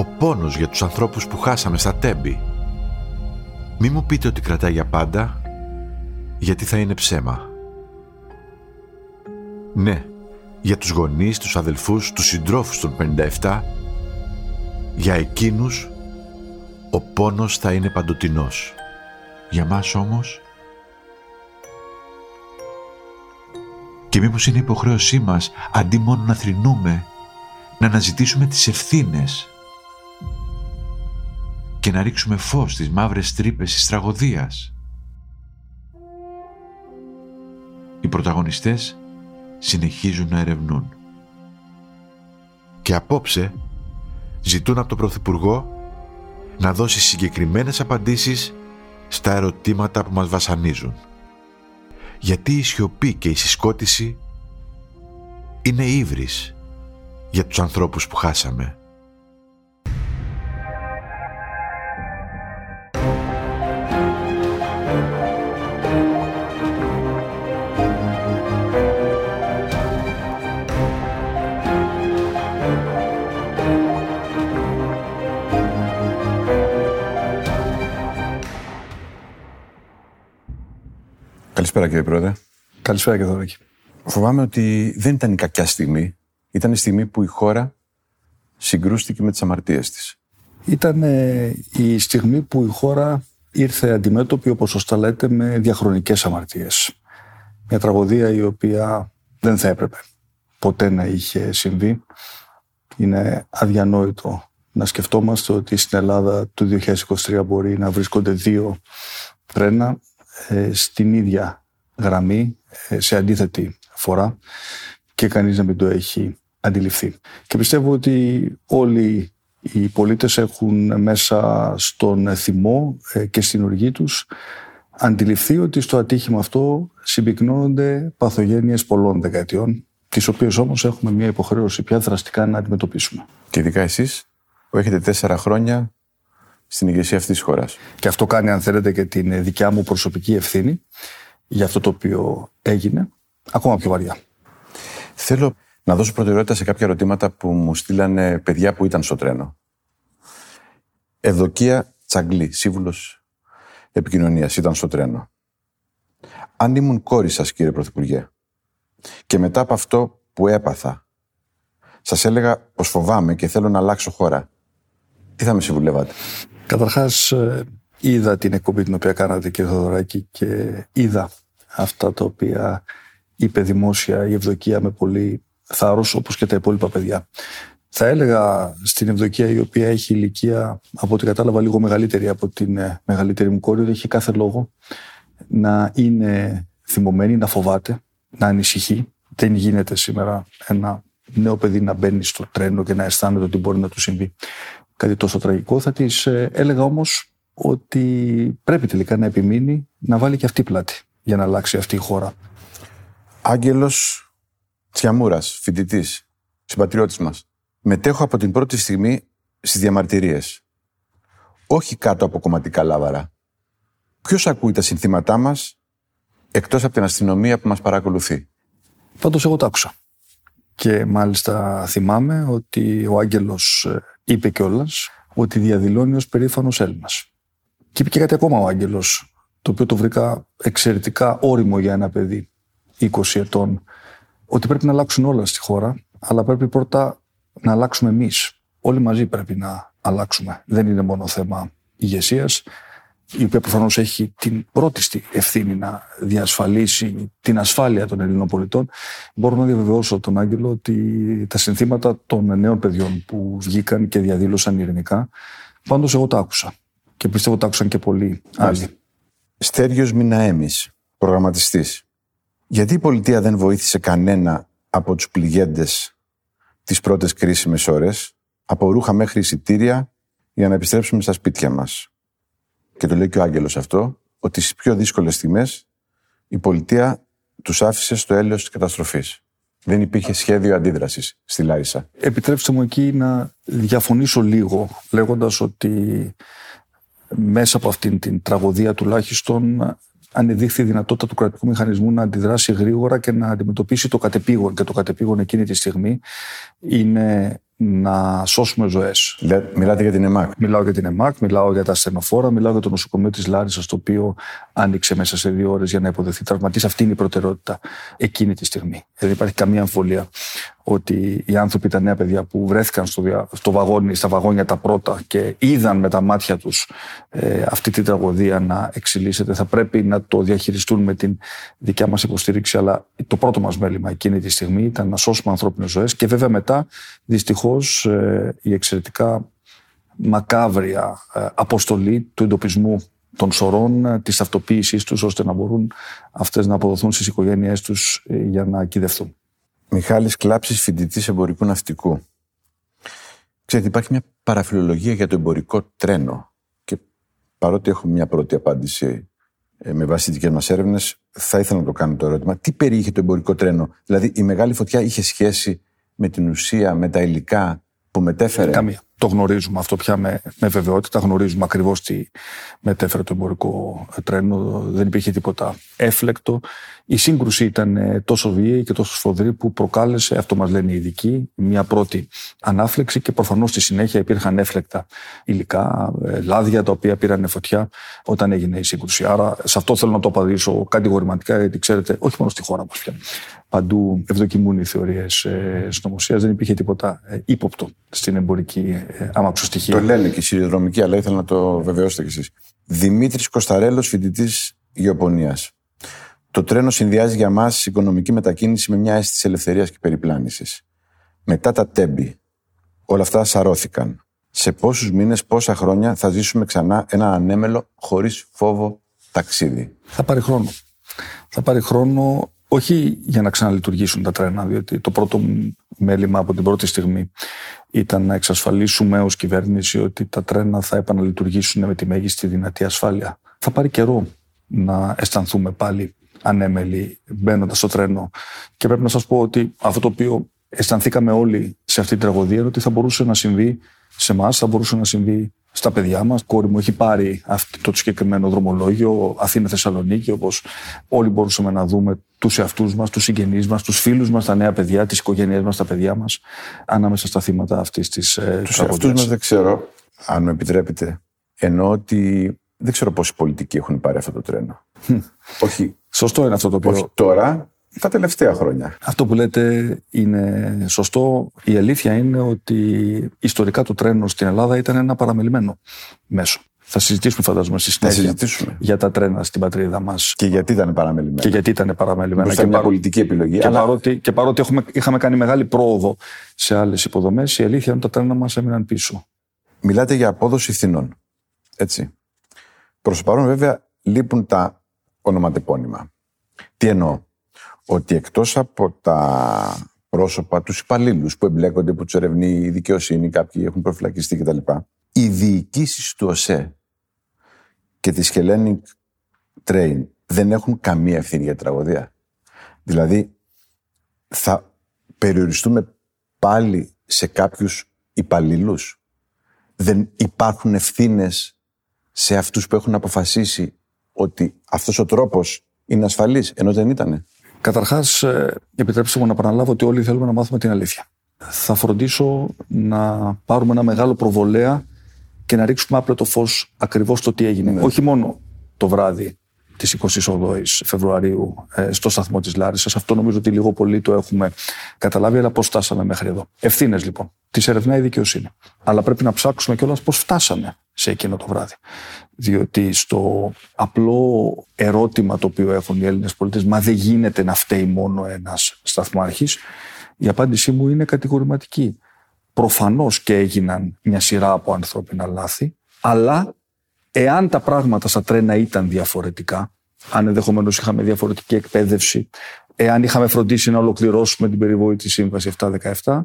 Ο πόνος για τους ανθρώπους που χάσαμε στα τέμπη. Μη μου πείτε ότι κρατάει για πάντα, γιατί θα είναι ψέμα. Ναι, για τους γονείς, τους αδελφούς, τους συντρόφους των 57, για εκείνους ο πόνος θα είναι παντοτινός. Για μας όμως... Και μήπως είναι υποχρέωσή μας, αντί μόνο να θρυνούμε, να αναζητήσουμε τις ευθύνες και να ρίξουμε φως στις μαύρες τρύπες της τραγωδίας. Οι πρωταγωνιστές συνεχίζουν να ερευνούν. Και απόψε ζητούν από τον Πρωθυπουργό να δώσει συγκεκριμένες απαντήσεις στα ερωτήματα που μας βασανίζουν. Γιατί η σιωπή και η συσκότηση είναι ύβρις για τους ανθρώπους που χάσαμε. Κύριε Πρόεδρε. Καλησπέρα κύριε Δωράκη. Φοβάμαι ότι δεν ήταν η κακιά στιγμή. Ήταν η στιγμή που η χώρα συγκρούστηκε με τις αμαρτίες της. Ήταν η στιγμή που η χώρα ήρθε αντιμέτωπη, όπως σωστά λέτε, με διαχρονικές αμαρτίες. Μια τραγωδία η οποία δεν θα έπρεπε ποτέ να είχε συμβεί. Είναι αδιανόητο να σκεφτόμαστε ότι στην Ελλάδα του 2023 μπορεί να βρίσκονται δύο τρένα ε, στην ίδια γραμμή, ε, σε αντίθετη φορά και κανείς να μην το έχει αντιληφθεί. Και πιστεύω ότι όλοι οι πολίτες έχουν μέσα στον θυμό ε, και στην οργή τους αντιληφθεί ότι στο ατύχημα αυτό συμπυκνώνονται παθογένειες πολλών δεκαετιών τις οποίες όμως έχουμε μια υποχρέωση πια δραστικά να αντιμετωπίσουμε. Και ειδικά εσείς που έχετε τέσσερα χρόνια στην ηγεσία αυτής της χώρας. Και αυτό κάνει, αν θέλετε, και την δικιά μου προσωπική ευθύνη για αυτό το οποίο έγινε, ακόμα πιο βαριά. Θέλω να δώσω προτεραιότητα σε κάποια ερωτήματα που μου στείλανε παιδιά που ήταν στο τρένο. Ευδοκία Τσαγκλή, σύμβουλος επικοινωνίας, ήταν στο τρένο. Αν ήμουν κόρης σας, κύριε Πρωθυπουργέ, και μετά από αυτό που έπαθα, σας έλεγα πως φοβάμαι και θέλω να αλλάξω χώρα, τι θα με συμβουλεύατε; Καταρχάς ε, είδα την εκπομπή την οποία κάνατε κύριε Θοδωράκη και είδα αυτά τα οποία είπε δημόσια η Ευδοκία με πολύ θάρρος όπως και τα υπόλοιπα παιδιά. Θα έλεγα στην Ευδοκία η οποία έχει ηλικία από ό,τι κατάλαβα λίγο μεγαλύτερη από την ε, μεγαλύτερη μου κόρη ότι έχει κάθε λόγο να είναι θυμωμένη, να φοβάται, να ανησυχεί. Δεν γίνεται σήμερα ένα νέο παιδί να μπαίνει στο τρένο και να αισθάνεται ότι μπορεί να του συμβεί κάτι τόσο τραγικό. Θα τη ε, έλεγα όμως ότι πρέπει τελικά να επιμείνει να βάλει και αυτή πλάτη για να αλλάξει αυτή η χώρα. Άγγελος Τσιαμούρας, φοιτητής, συμπατριώτης μας. Μετέχω από την πρώτη στιγμή στις διαμαρτυρίες. Όχι κάτω από κομματικά λάβαρα. Ποιος ακούει τα συνθήματά μας εκτός από την αστυνομία που μας παρακολουθεί; Πάντως, εγώ το άκουσα. Και μάλιστα θυμάμαι ότι ο Άγγελος ε, είπε κιόλας ότι διαδηλώνει ως περήφανος Έλληνας. Και είπε και κάτι ακόμα ο Άγγελος, το οποίο το βρήκα εξαιρετικά όριμο για ένα παιδί 20 ετών, ότι πρέπει να αλλάξουν όλα στη χώρα, αλλά πρέπει πρώτα να αλλάξουμε εμείς. Όλοι μαζί πρέπει να αλλάξουμε. Δεν είναι μόνο θέμα ηγεσίας, η οποία προφανώς έχει την πρώτη ευθύνη να διασφαλίσει την ασφάλεια των Ελλήνων πολιτών, μπορώ να διαβεβαιώσω τον Άγγελο ότι τα συνθήματα των νέων παιδιών που βγήκαν και διαδήλωσαν ειρηνικά, πάντως εγώ τα άκουσα. Και πιστεύω τα άκουσαν και πολλοί άλλοι. Στέργιος Μιναέμις, προγραμματιστής. Γιατί η πολιτεία δεν βοήθησε κανένα από τους πληγέντες τις πρώτες κρίσιμες ώρες, από ρούχα μέχρι εισιτήρια, για να επιστρέψουμε στα σπίτια μας; Και το λέει και ο Άγγελος αυτό, ότι στις πιο δύσκολες στιγμές η πολιτεία τους άφησε στο έλεος της καταστροφής. Δεν υπήρχε σχέδιο αντίδρασης στη Λάρισα. Επιτρέψτε μου εκεί να διαφωνήσω λίγο, λέγοντας ότι μέσα από αυτήν την τραγωδία τουλάχιστον ανεδείχθη η δυνατότητα του κρατικού μηχανισμού να αντιδράσει γρήγορα και να αντιμετωπίσει το κατεπήγον. Και το κατεπήγον εκείνη τη στιγμή είναι να σώσουμε ζωές. Μιλάτε για την ΕΜΑΚ. Μιλάω για την ΕΜΑΚ, μιλάω για τα ασθενοφόρα, μιλάω για το νοσοκομείο της Λάρισα, το οποίο άνοιξε μέσα σε δύο ώρες για να υποδεθεί τραυματής. Αυτή είναι η προτεραιότητα εκείνη τη στιγμή. Δεν υπάρχει καμία αμφιβολία ότι οι άνθρωποι, τα νέα παιδιά που βρέθηκαν στο, στο βαγόνι, στα βαγόνια τα πρώτα και είδαν με τα μάτια τους ε, αυτή την τραγωδία να εξελίσσεται, θα πρέπει να το διαχειριστούν με την δικιά μας υποστήριξη. Αλλά το πρώτο μας μέλημα εκείνη τη στιγμή ήταν να σώσουμε ανθρώπινες ζωές και βέβαια μετά δυστυχώς ε, η εξαιρετικά μακάβρια ε, αποστολή του εντοπισμού των σωρών, ε, της αυτοποίησής τους, ώστε να μπορούν αυτές να αποδοθούν στις οικογένειές τους για να κυδευτούν. Μιχάλης Κλάψης, φοιτητής εμπορικού ναυτικού. Ξέρετε, υπάρχει μια παραφιλολογία για το εμπορικό τρένο και παρότι έχω μια πρώτη απάντηση με βάση τι δικές μας έρευνες, θα ήθελα να το κάνω το ερώτημα. Τι περιείχε το εμπορικό τρένο, Δηλαδή, η μεγάλη φωτιά είχε σχέση με την ουσία, με τα υλικά που μετέφερε; Καμία. Το γνωρίζουμε αυτό πια με, με βεβαιότητα. Γνωρίζουμε ακριβώς τι μετέφερε το εμπορικό τρένο. Δεν υπήρχε τίποτα έφλεκτο. Η σύγκρουση ήταν ε, τόσο βίαιη και τόσο σφοδρή που προκάλεσε, αυτό μας λένε οι ειδικοί, μια πρώτη ανάφλεξη και προφανώς στη συνέχεια υπήρχαν έφλεκτα υλικά, ε, λάδια τα οποία πήραν φωτιά όταν έγινε η σύγκρουση. Άρα σε αυτό θέλω να το απαντήσω κατηγορηματικά, γιατί ξέρετε, όχι μόνο στη χώρα μας πια. Παντού ευδοκιμούν οι θεωρίες ε, συνωμοσίας. Δεν υπήρχε τίποτα ε, ύποπτο στην εμπορική ε, αμαξοστοιχεία. Το λένε και οι σιδηροδρομικοί, αλλά ήθελα να το βεβαιώσετε κι εσείς. Δημήτρης Κωνσταρέλο, φοιτητής γεωπονίας. Το τρένο συνδυάζει για μας οικονομική μετακίνηση με μια αίσθηση ελευθερίας και περιπλάνησης. Μετά τα τέμπη, όλα αυτά σαρώθηκαν. Σε πόσους μήνες, πόσα χρόνια θα ζήσουμε ξανά ένα ανέμελο χωρίς φόβο ταξίδι; Θα πάρει χρόνο. Θα πάρει χρόνο όχι για να ξαναλειτουργήσουν τα τρένα, διότι το πρώτο μέλημα από την πρώτη στιγμή ήταν να εξασφαλίσουμε ως κυβέρνηση ότι τα τρένα θα επαναλειτουργήσουν με τη μέγιστη δυνατή ασφάλεια. Θα πάρει καιρό να αισθανθούμε πάλι ανέμελοι μπαίνοντας στο τρένο. Και πρέπει να σας πω ότι αυτό το οποίο αισθανθήκαμε όλοι σε αυτή την τραγωδία είναι ότι θα μπορούσε να συμβεί σε εμάς, θα μπορούσε να συμβεί στα παιδιά μας. Η κόρη μου έχει πάρει αυτό το συγκεκριμένο δρομολόγιο Αθήνα-Θεσσαλονίκη, όπως όλοι μπορούσαμε να δούμε τους εαυτούς μας, τους συγγενείς μας, τους φίλους μας, τα νέα παιδιά, τις οικογένειές μας, τα παιδιά μας, ανάμεσα στα θύματα αυτής της ε, Τους εαυτούς μας δεν ξέρω, αν μου επιτρέπετε. Ενώ ότι δεν ξέρω πόσοι πολιτικοί έχουν πάρει αυτό το τρένο. όχι. Σωστό είναι αυτό το οποίο. Όχι τώρα, τα τελευταία χρόνια. Αυτό που λέτε είναι σωστό. Η αλήθεια είναι ότι ιστορικά το τρένο στην Ελλάδα ήταν ένα παραμελημένο μέσο. Θα συζητήσουμε, φαντάζομαι, στη συνέχεια για τα τρένα στην πατρίδα μας. Και γιατί ήταν παραμελημένα. Και γιατί ήταν παραμελημένα. Και μια πολιτική επιλογή. Και, αλλά... παρότι, και παρότι έχουμε, είχαμε κάνει μεγάλη πρόοδο σε άλλες υποδομές, η αλήθεια είναι ότι τα τρένα μας έμειναν πίσω. Μιλάτε για απόδοση φθηνών. Έτσι. Προς το παρόν, βέβαια, λείπουν τα ονοματεπώνυμα. Τι εννοώ; Ότι εκτός από τα πρόσωπα, τους υπαλλήλους που εμπλέκονται, που του ερευνεί η δικαιοσύνη, κάποιοι έχουν προφυλακιστεί κτλ. Οι διοικήσεις του ΟΣΕ και της Hellenic Train δεν έχουν καμία ευθύνη για τραγωδία. Δηλαδή, θα περιοριστούμε πάλι σε κάποιους υπαλλήλους. Δεν υπάρχουν ευθύνες σε αυτούς που έχουν αποφασίσει ότι αυτός ο τρόπος είναι ασφαλής, ενώ δεν ήτανε. Καταρχάς, ε, επιτρέψτε μου να παραλάβω ότι όλοι θέλουμε να μάθουμε την αλήθεια. Θα φροντίσω να πάρουμε ένα μεγάλο προβολέα και να ρίξουμε άπλο το φως ακριβώς το τι έγινε. Ναι. Όχι μόνο το βράδυ της 28η Φεβρουαρίου ε, στο σταθμό της Λάρισας. Αυτό νομίζω ότι λίγο πολύ το έχουμε καταλάβει, αλλά πώς φτάσαμε μέχρι εδώ. Ευθύνες λοιπόν. Τι ερευνάει η δικαιοσύνη. Αλλά πρέπει να ψάξουμε κιόλας πώς φτάσαμε σε εκείνο το βράδυ. Διότι στο απλό ερώτημα το οποίο έχουν οι Έλληνες πολίτες, μα δεν γίνεται να φταίει μόνο ένας σταθμάρχης, η απάντησή μου είναι κατηγορηματική. Προφανώς και έγιναν μια σειρά από ανθρώπινα λάθη, αλλά εάν τα πράγματα στα τρένα ήταν διαφορετικά, αν ενδεχομένως είχαμε διαφορετική εκπαίδευση, εάν είχαμε φροντίσει να ολοκληρώσουμε την περιβόητη σύμβαση 7-17,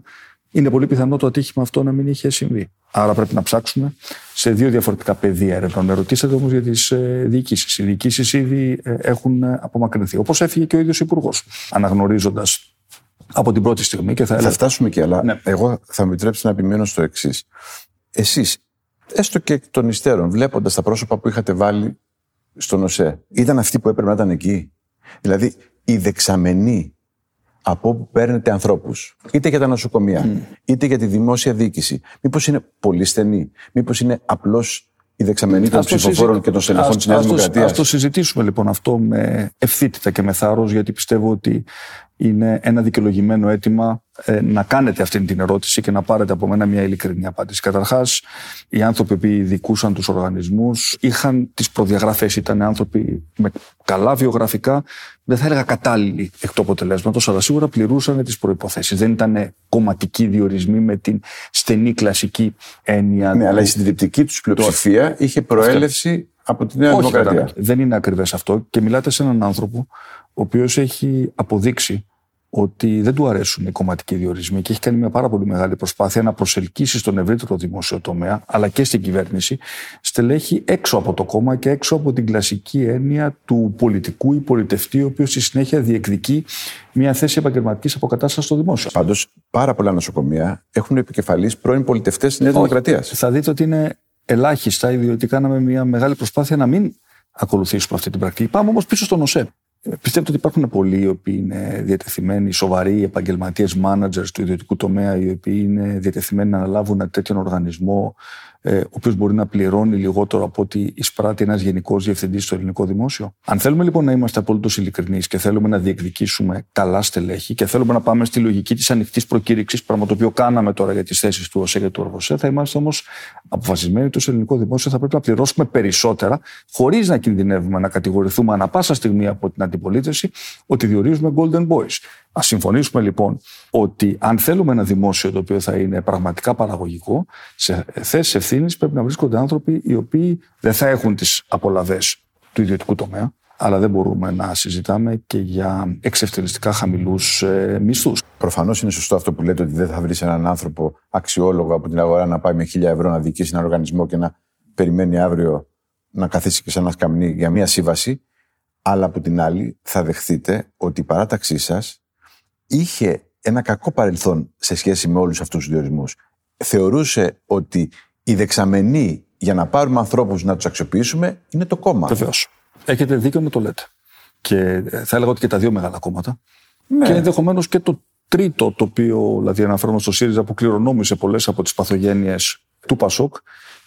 είναι πολύ πιθανό το ατύχημα αυτό να μην είχε συμβεί. Άρα πρέπει να ψάξουμε σε δύο διαφορετικά πεδία έρευνων. Με ρωτήσατε όμως για τις ε, διοικήσεις. Οι διοικήσεις ήδη ε, έχουν ε, απομακρυνθεί. Όπως έφυγε και ο ίδιος Υπουργός, αναγνωρίζοντας από την πρώτη στιγμή. Και θα, θα φτάσουμε και, αλλά ναι. εγώ θα με επιτρέψετε να επιμείνω στο εξής. Εσείς, έστω και των υστέρων, βλέποντας τα πρόσωπα που είχατε βάλει στον ΟΣΕ, ήταν αυτοί που έπρεπε να ήταν εκεί; Δηλαδή, οι δεξαμενοί από όπου παίρνετε ανθρώπους, είτε για τα νοσοκομεία, είτε για τη δημόσια διοίκηση, μήπως είναι πολύ στενοί, μήπως είναι απλώς η δεξαμενή των ψηφοφόρων και των στελεχών της Νέας Δημοκρατία. Α το συζητήσουμε λοιπόν αυτό με ευθύτητα και με θάρρος, γιατί πιστεύω ότι είναι ένα δικαιολογημένο αίτημα ε, να κάνετε αυτή την ερώτηση και να πάρετε από μένα μια ειλικρινή απάντηση. Καταρχάς, οι άνθρωποι που ειδικούσαν τους οργανισμούς είχαν τις προδιαγραφές, ήταν άνθρωποι με καλά βιογραφικά, δεν θα έλεγα κατάλληλοι εκ του αποτελέσματος, αλλά σίγουρα πληρούσαν τις προποθέσει. Δεν ήταν κομματικοί διορισμοί με την στενή κλασική έννοια. Ναι, αλλά η συντριπτική τους πλειοψηφία είχε προέλευση από τη Νέα Όχι, Δημοκρατία. Δεν είναι ακριβές αυτό. Και μιλάτε σε έναν άνθρωπο ο οποίος έχει αποδείξει ότι δεν του αρέσουν οι κομματικοί διορισμοί και έχει κάνει μια πάρα πολύ μεγάλη προσπάθεια να προσελκύσει στον ευρύτερο δημόσιο τομέα, αλλά και στην κυβέρνηση, στελέχη έξω από το κόμμα και έξω από την κλασική έννοια του πολιτικού ή πολιτευτή, ο οποίος στη συνέχεια διεκδικεί μια θέση επαγγελματικής αποκατάστασης στο δημόσιο. Πάντως, πάρα πολλά νοσοκομεία έχουν επικεφαλεί πρώην πολιτευτές της Νέας Δημοκρατίας. Θα δείτε ότι είναι ελάχιστα, διότι κάναμε μια μεγάλη προσπάθεια να μην ακολουθήσουμε αυτή την πρακτική. Πάμε όμως πίσω στον ΟΣΕΠ. Πιστεύετε ότι υπάρχουν πολλοί οι οποίοι είναι διατεθειμένοι, σοβαροί επαγγελματίες, managers του ιδιωτικού τομέα, οι οποίοι είναι διατεθειμένοι να αναλάβουν ένα τέτοιον οργανισμό ε, ο οποίος μπορεί να πληρώνει λιγότερο από ό,τι εισπράττει ένας γενικός διευθυντής στο ελληνικό δημόσιο. Αν θέλουμε λοιπόν να είμαστε απολύτω ειλικρινείς και θέλουμε να διεκδικήσουμε καλά στελέχη και θέλουμε να πάμε στη λογική της ανοιχτής προκήρυξης, πράγμα το οποίο κάναμε τώρα για τις θέσεις του ΟΣΕ και του ΟΡΒΟΣΕ, θα είμαστε όμως αποφασισμένοι ότι στο ελληνικό δημόσιο θα πρέπει να πληρώσουμε περισσότερα, χωρίς να κινδυνεύουμε να κατηγορηθούμε ανα πάσα στιγμή από την αντιπολίτευση ότι διορίζουμε golden boys. Α συμφωνήσουμε λοιπόν ότι αν θέλουμε ένα δημόσιο το οποίο θα είναι πραγματικά παραγωγικό, σε θέσεις ευθύνης πρέπει να βρίσκονται άνθρωποι οι οποίοι δεν θα έχουν τις απολαυές του ιδιωτικού τομέα, αλλά δεν μπορούμε να συζητάμε και για εξευτελιστικά χαμηλούς ε, μισθούς. Προφανώς είναι σωστό αυτό που λέτε ότι δεν θα βρεις έναν άνθρωπο αξιόλογο από την αγορά να πάει με χίλια ευρώ να διοικήσει ένα οργανισμό και να περιμένει αύριο να καθίσει και σε ένα σκαμνί για μία σύμβαση. Αλλά από την άλλη θα δεχθείτε ότι η παράταξή σας είχε ένα κακό παρελθόν σε σχέση με όλους αυτούς τους διορισμούς. Θεωρούσε ότι η δεξαμενή για να πάρουμε ανθρώπους να τους αξιοποιήσουμε είναι το κόμμα. Βεβαίως. Έχετε δίκιο να το λέτε. Και ε, θα έλεγα ότι και τα δύο μεγάλα κόμματα. Ναι. Και ενδεχομένως και το τρίτο, το οποίο δηλαδή αναφέρομαι στο ΣΥΡΙΖΑ, που κληρονόμησε πολλές από τις παθογένειες του Πασόκ,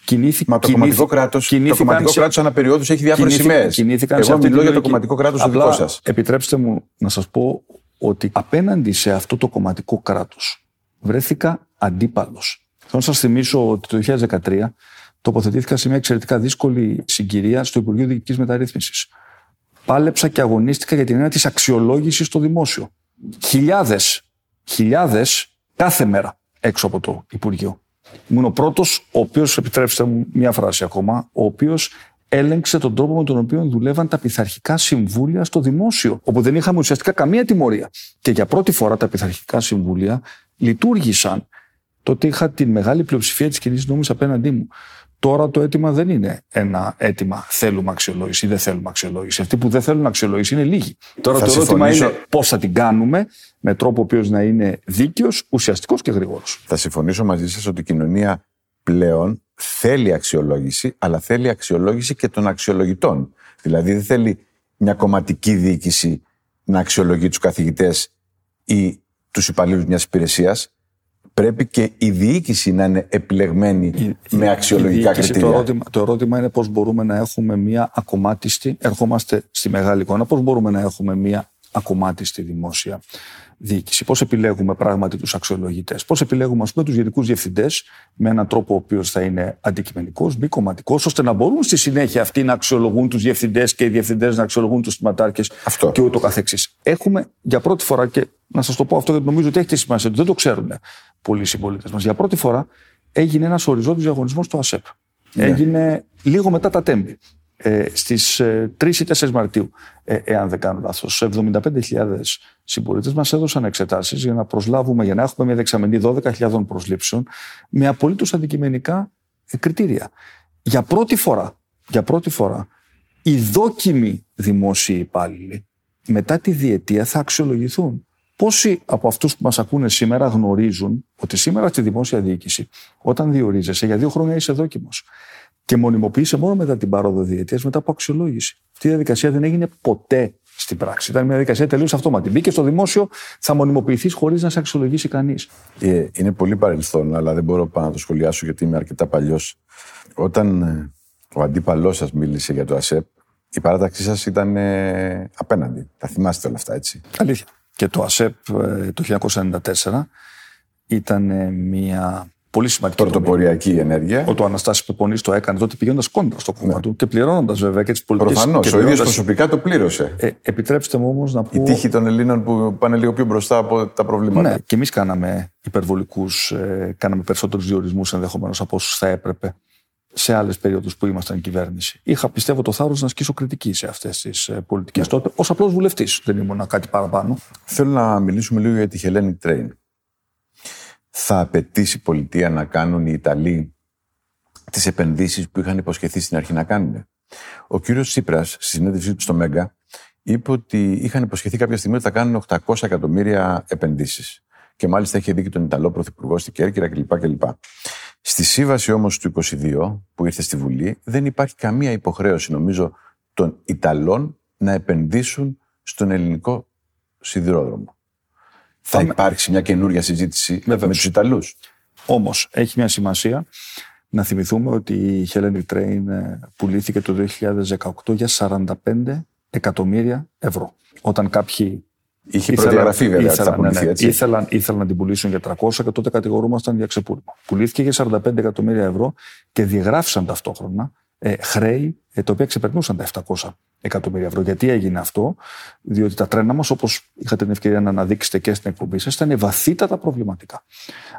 κινήθηκε. Μα το κομματικό κράτο το κομματικό σε... κράτος αναπεριόδου έχει διάφορες σημαίες. Εγώ μιλώ για το κομματικό κράτος το δικό σας. Επιτρέψτε μου να σας πω ότι απέναντι σε αυτό το κομματικό κράτος βρέθηκα αντίπαλος. Θέλω να σας θυμίσω ότι το 2013 τοποθετήθηκα σε μια εξαιρετικά δύσκολη συγκυρία στο Υπουργείο Διοικητικής Μεταρρύθμισης. Πάλεψα και αγωνίστηκα για την έννοια της αξιολόγησης στο δημόσιο. Χιλιάδες, χιλιάδες κάθε μέρα έξω από το Υπουργείο. Ήμουν ο πρώτος, ο οποίος, επιτρέψτε μου μια φράση ακόμα, ο οποίος έλεγξε τον τρόπο με τον οποίο δουλεύαν τα πειθαρχικά συμβούλια στο δημόσιο, όπου δεν είχαμε ουσιαστικά καμία τιμωρία. Και για πρώτη φορά τα πειθαρχικά συμβούλια λειτουργήσαν. Τότε είχα την μεγάλη πλειοψηφία της κοινής νόμης απέναντί μου. Τώρα το αίτημα δεν είναι ένα αίτημα θέλουμε αξιολόγηση ή δεν θέλουμε αξιολόγηση. Αυτοί που δεν θέλουν αξιολόγηση είναι λίγοι. Τώρα το ερώτημα είναι πώς θα την κάνουμε με τρόπο ο οποίος να είναι δίκαιος, ουσιαστικός και γρήγορος. Θα συμφωνήσω μαζί σας ότι η κοινωνία πλέον θέλει αξιολόγηση, αλλά θέλει αξιολόγηση και των αξιολογητών. Δηλαδή δεν θέλει μια κομματική διοίκηση να αξιολογεί τους καθηγητές ή τους υπαλλήλους μιας υπηρεσίας. πρέπει και η διοίκηση να είναι επιλεγμένη με αξιολογικά κριτήρια. Το ερώτημα, το ερώτημα είναι πώς μπορούμε να έχουμε μια ακομάτιστη, ερχόμαστε στη μεγάλη εικόνα, πώς μπορούμε να έχουμε μια ακομάτιστη δημόσια διοίκηση. Πώς επιλέγουμε πράγματι τους αξιολογητές, πώς επιλέγουμε, ας πούμε, τους γενικούς διευθυντές με έναν τρόπο ο οποίος θα είναι αντικειμενικός, μη κομματικός, ώστε να μπορούν στη συνέχεια αυτοί να αξιολογούν τους διευθυντές και οι διευθυντές να αξιολογούν τους θυματάρχε και ούτω καθεξής. Έχουμε για πρώτη φορά, και να σας το πω αυτό γιατί νομίζω ότι έχει τη σημασία του, δεν το ξέρουν πολλοί συμπολίτες μας. Για πρώτη φορά έγινε ένας οριζόντιος διαγωνισμός στο ΑΣΕΠ. Ναι. Έγινε λίγο μετά τα τέμπη ε, στις ε, 3 ή 4 Μαρτίου, ε, εάν δεν κάνω λάθος. 75.000 συμπολίτες μας έδωσαν εξετάσεις για να προσλάβουμε, για να έχουμε μια δεξαμενή 12.000 προσλήψεων με απολύτως αντικειμενικά ε, κριτήρια. Για πρώτη φορά, για πρώτη φορά, οι δόκιμοι δημόσιοι υπάλληλοι μετά τη διετία θα αξιολογηθούν. Πόσοι από αυτούς που μας ακούνε σήμερα γνωρίζουν ότι σήμερα στη δημόσια διοίκηση, όταν διορίζεσαι, για δύο χρόνια είσαι δόκιμος και μονιμοποίησε μόνο μετά την πάροδο διετίας, μετά από αξιολόγηση. Αυτή η διαδικασία δεν έγινε ποτέ στην πράξη. Ήταν μια διαδικασία τελείως αυτόματη. Μπήκε στο δημόσιο, θα μονιμοποιηθείς χωρίς να σε αξιολογήσει κανείς. Ε, είναι πολύ παρελθόν, αλλά δεν μπορώ πάνω να το σχολιάσω γιατί είμαι αρκετά παλιός. Όταν ε, ο αντίπαλός σας μίλησε για το ΑΣΕΠ, η παράταξή σας ήταν ε, απέναντι. Τα θυμάστε όλα αυτά, έτσι; Αλήθεια. Και το ΑΣΕΠ το 1994 ήταν μια Πολύ σημαντική. Πρωτοποριακή ενέργεια. Ο το Αναστάσης Πεπονή το έκανε τότε πηγαίνοντας κόντρα στο κόμμα ναι. του και πληρώνοντας βέβαια και τις πολιτικές Προφανώς. Ο ίδιος προσωπικά το πλήρωσε. Ε, επιτρέψτε μου όμως να πω. Η τύχη των Ελλήνων που πάνε λίγο πιο μπροστά από τα προβλήματα. Ναι, και εμείς κάναμε υπερβολικούς, ε, κάναμε περισσότερους διορισμούς ενδεχομένως από όσους θα έπρεπε σε άλλες περιόδους που ήμασταν κυβέρνηση. Είχα πιστεύω το θάρρος να ασκήσω κριτική σε αυτές τις ε, πολιτικές ναι. τότε, ως απλός βουλευτής. Δεν ήμουν κάτι παραπάνω. Θέλω να μιλήσουμε λίγο για τη Hellenic Train θα απαιτήσει η πολιτεία να κάνουν οι Ιταλοί τις επενδύσεις που είχαν υποσχεθεί στην αρχή να κάνουν. Ο κύριος Τσίπρας, στη συνέντευξή του στο Μέγκα, είπε ότι είχαν υποσχεθεί κάποια στιγμή ότι θα κάνουν 800 εκατομμύρια επενδύσεις. Και μάλιστα είχε δει και τον Ιταλό Πρωθυπουργό στην Κέρκυρα κλπ. κλπ. Στη σύμβαση όμως του 22 που ήρθε στη Βουλή δεν υπάρχει καμία υποχρέωση νομίζω των Ιταλών να επενδύσουν στον ελληνικό σιδηρόδρομο θα υπάρξει μια καινούργια συζήτηση με τους Ιταλούς. Όμως έχει μια σημασία να θυμηθούμε ότι η Hellenic Train ε, πουλήθηκε το 2018 για 45 εκατομμύρια ευρώ. Όταν κάποιοι Είχε προδιαγραφεί βέβαια ήθελαν, θα πουληθεί, ναι, ναι, έτσι. Ήθελαν, ήθελαν να την πουλήσουν για 300 και τότε κατηγορούμασταν για ξεπούλημα. Πουλήθηκε για 45 εκατομμύρια ευρώ και διαγράφησαν ταυτόχρονα ε, χρέη ε, τα οποία ξεπερνούσαν τα 700 εκατομμύρια ευρώ. Γιατί έγινε αυτό, διότι τα τρένα μας, όπως είχατε την ευκαιρία να αναδείξετε και στην εκπομπή σας, ήταν βαθύτατα προβληματικά.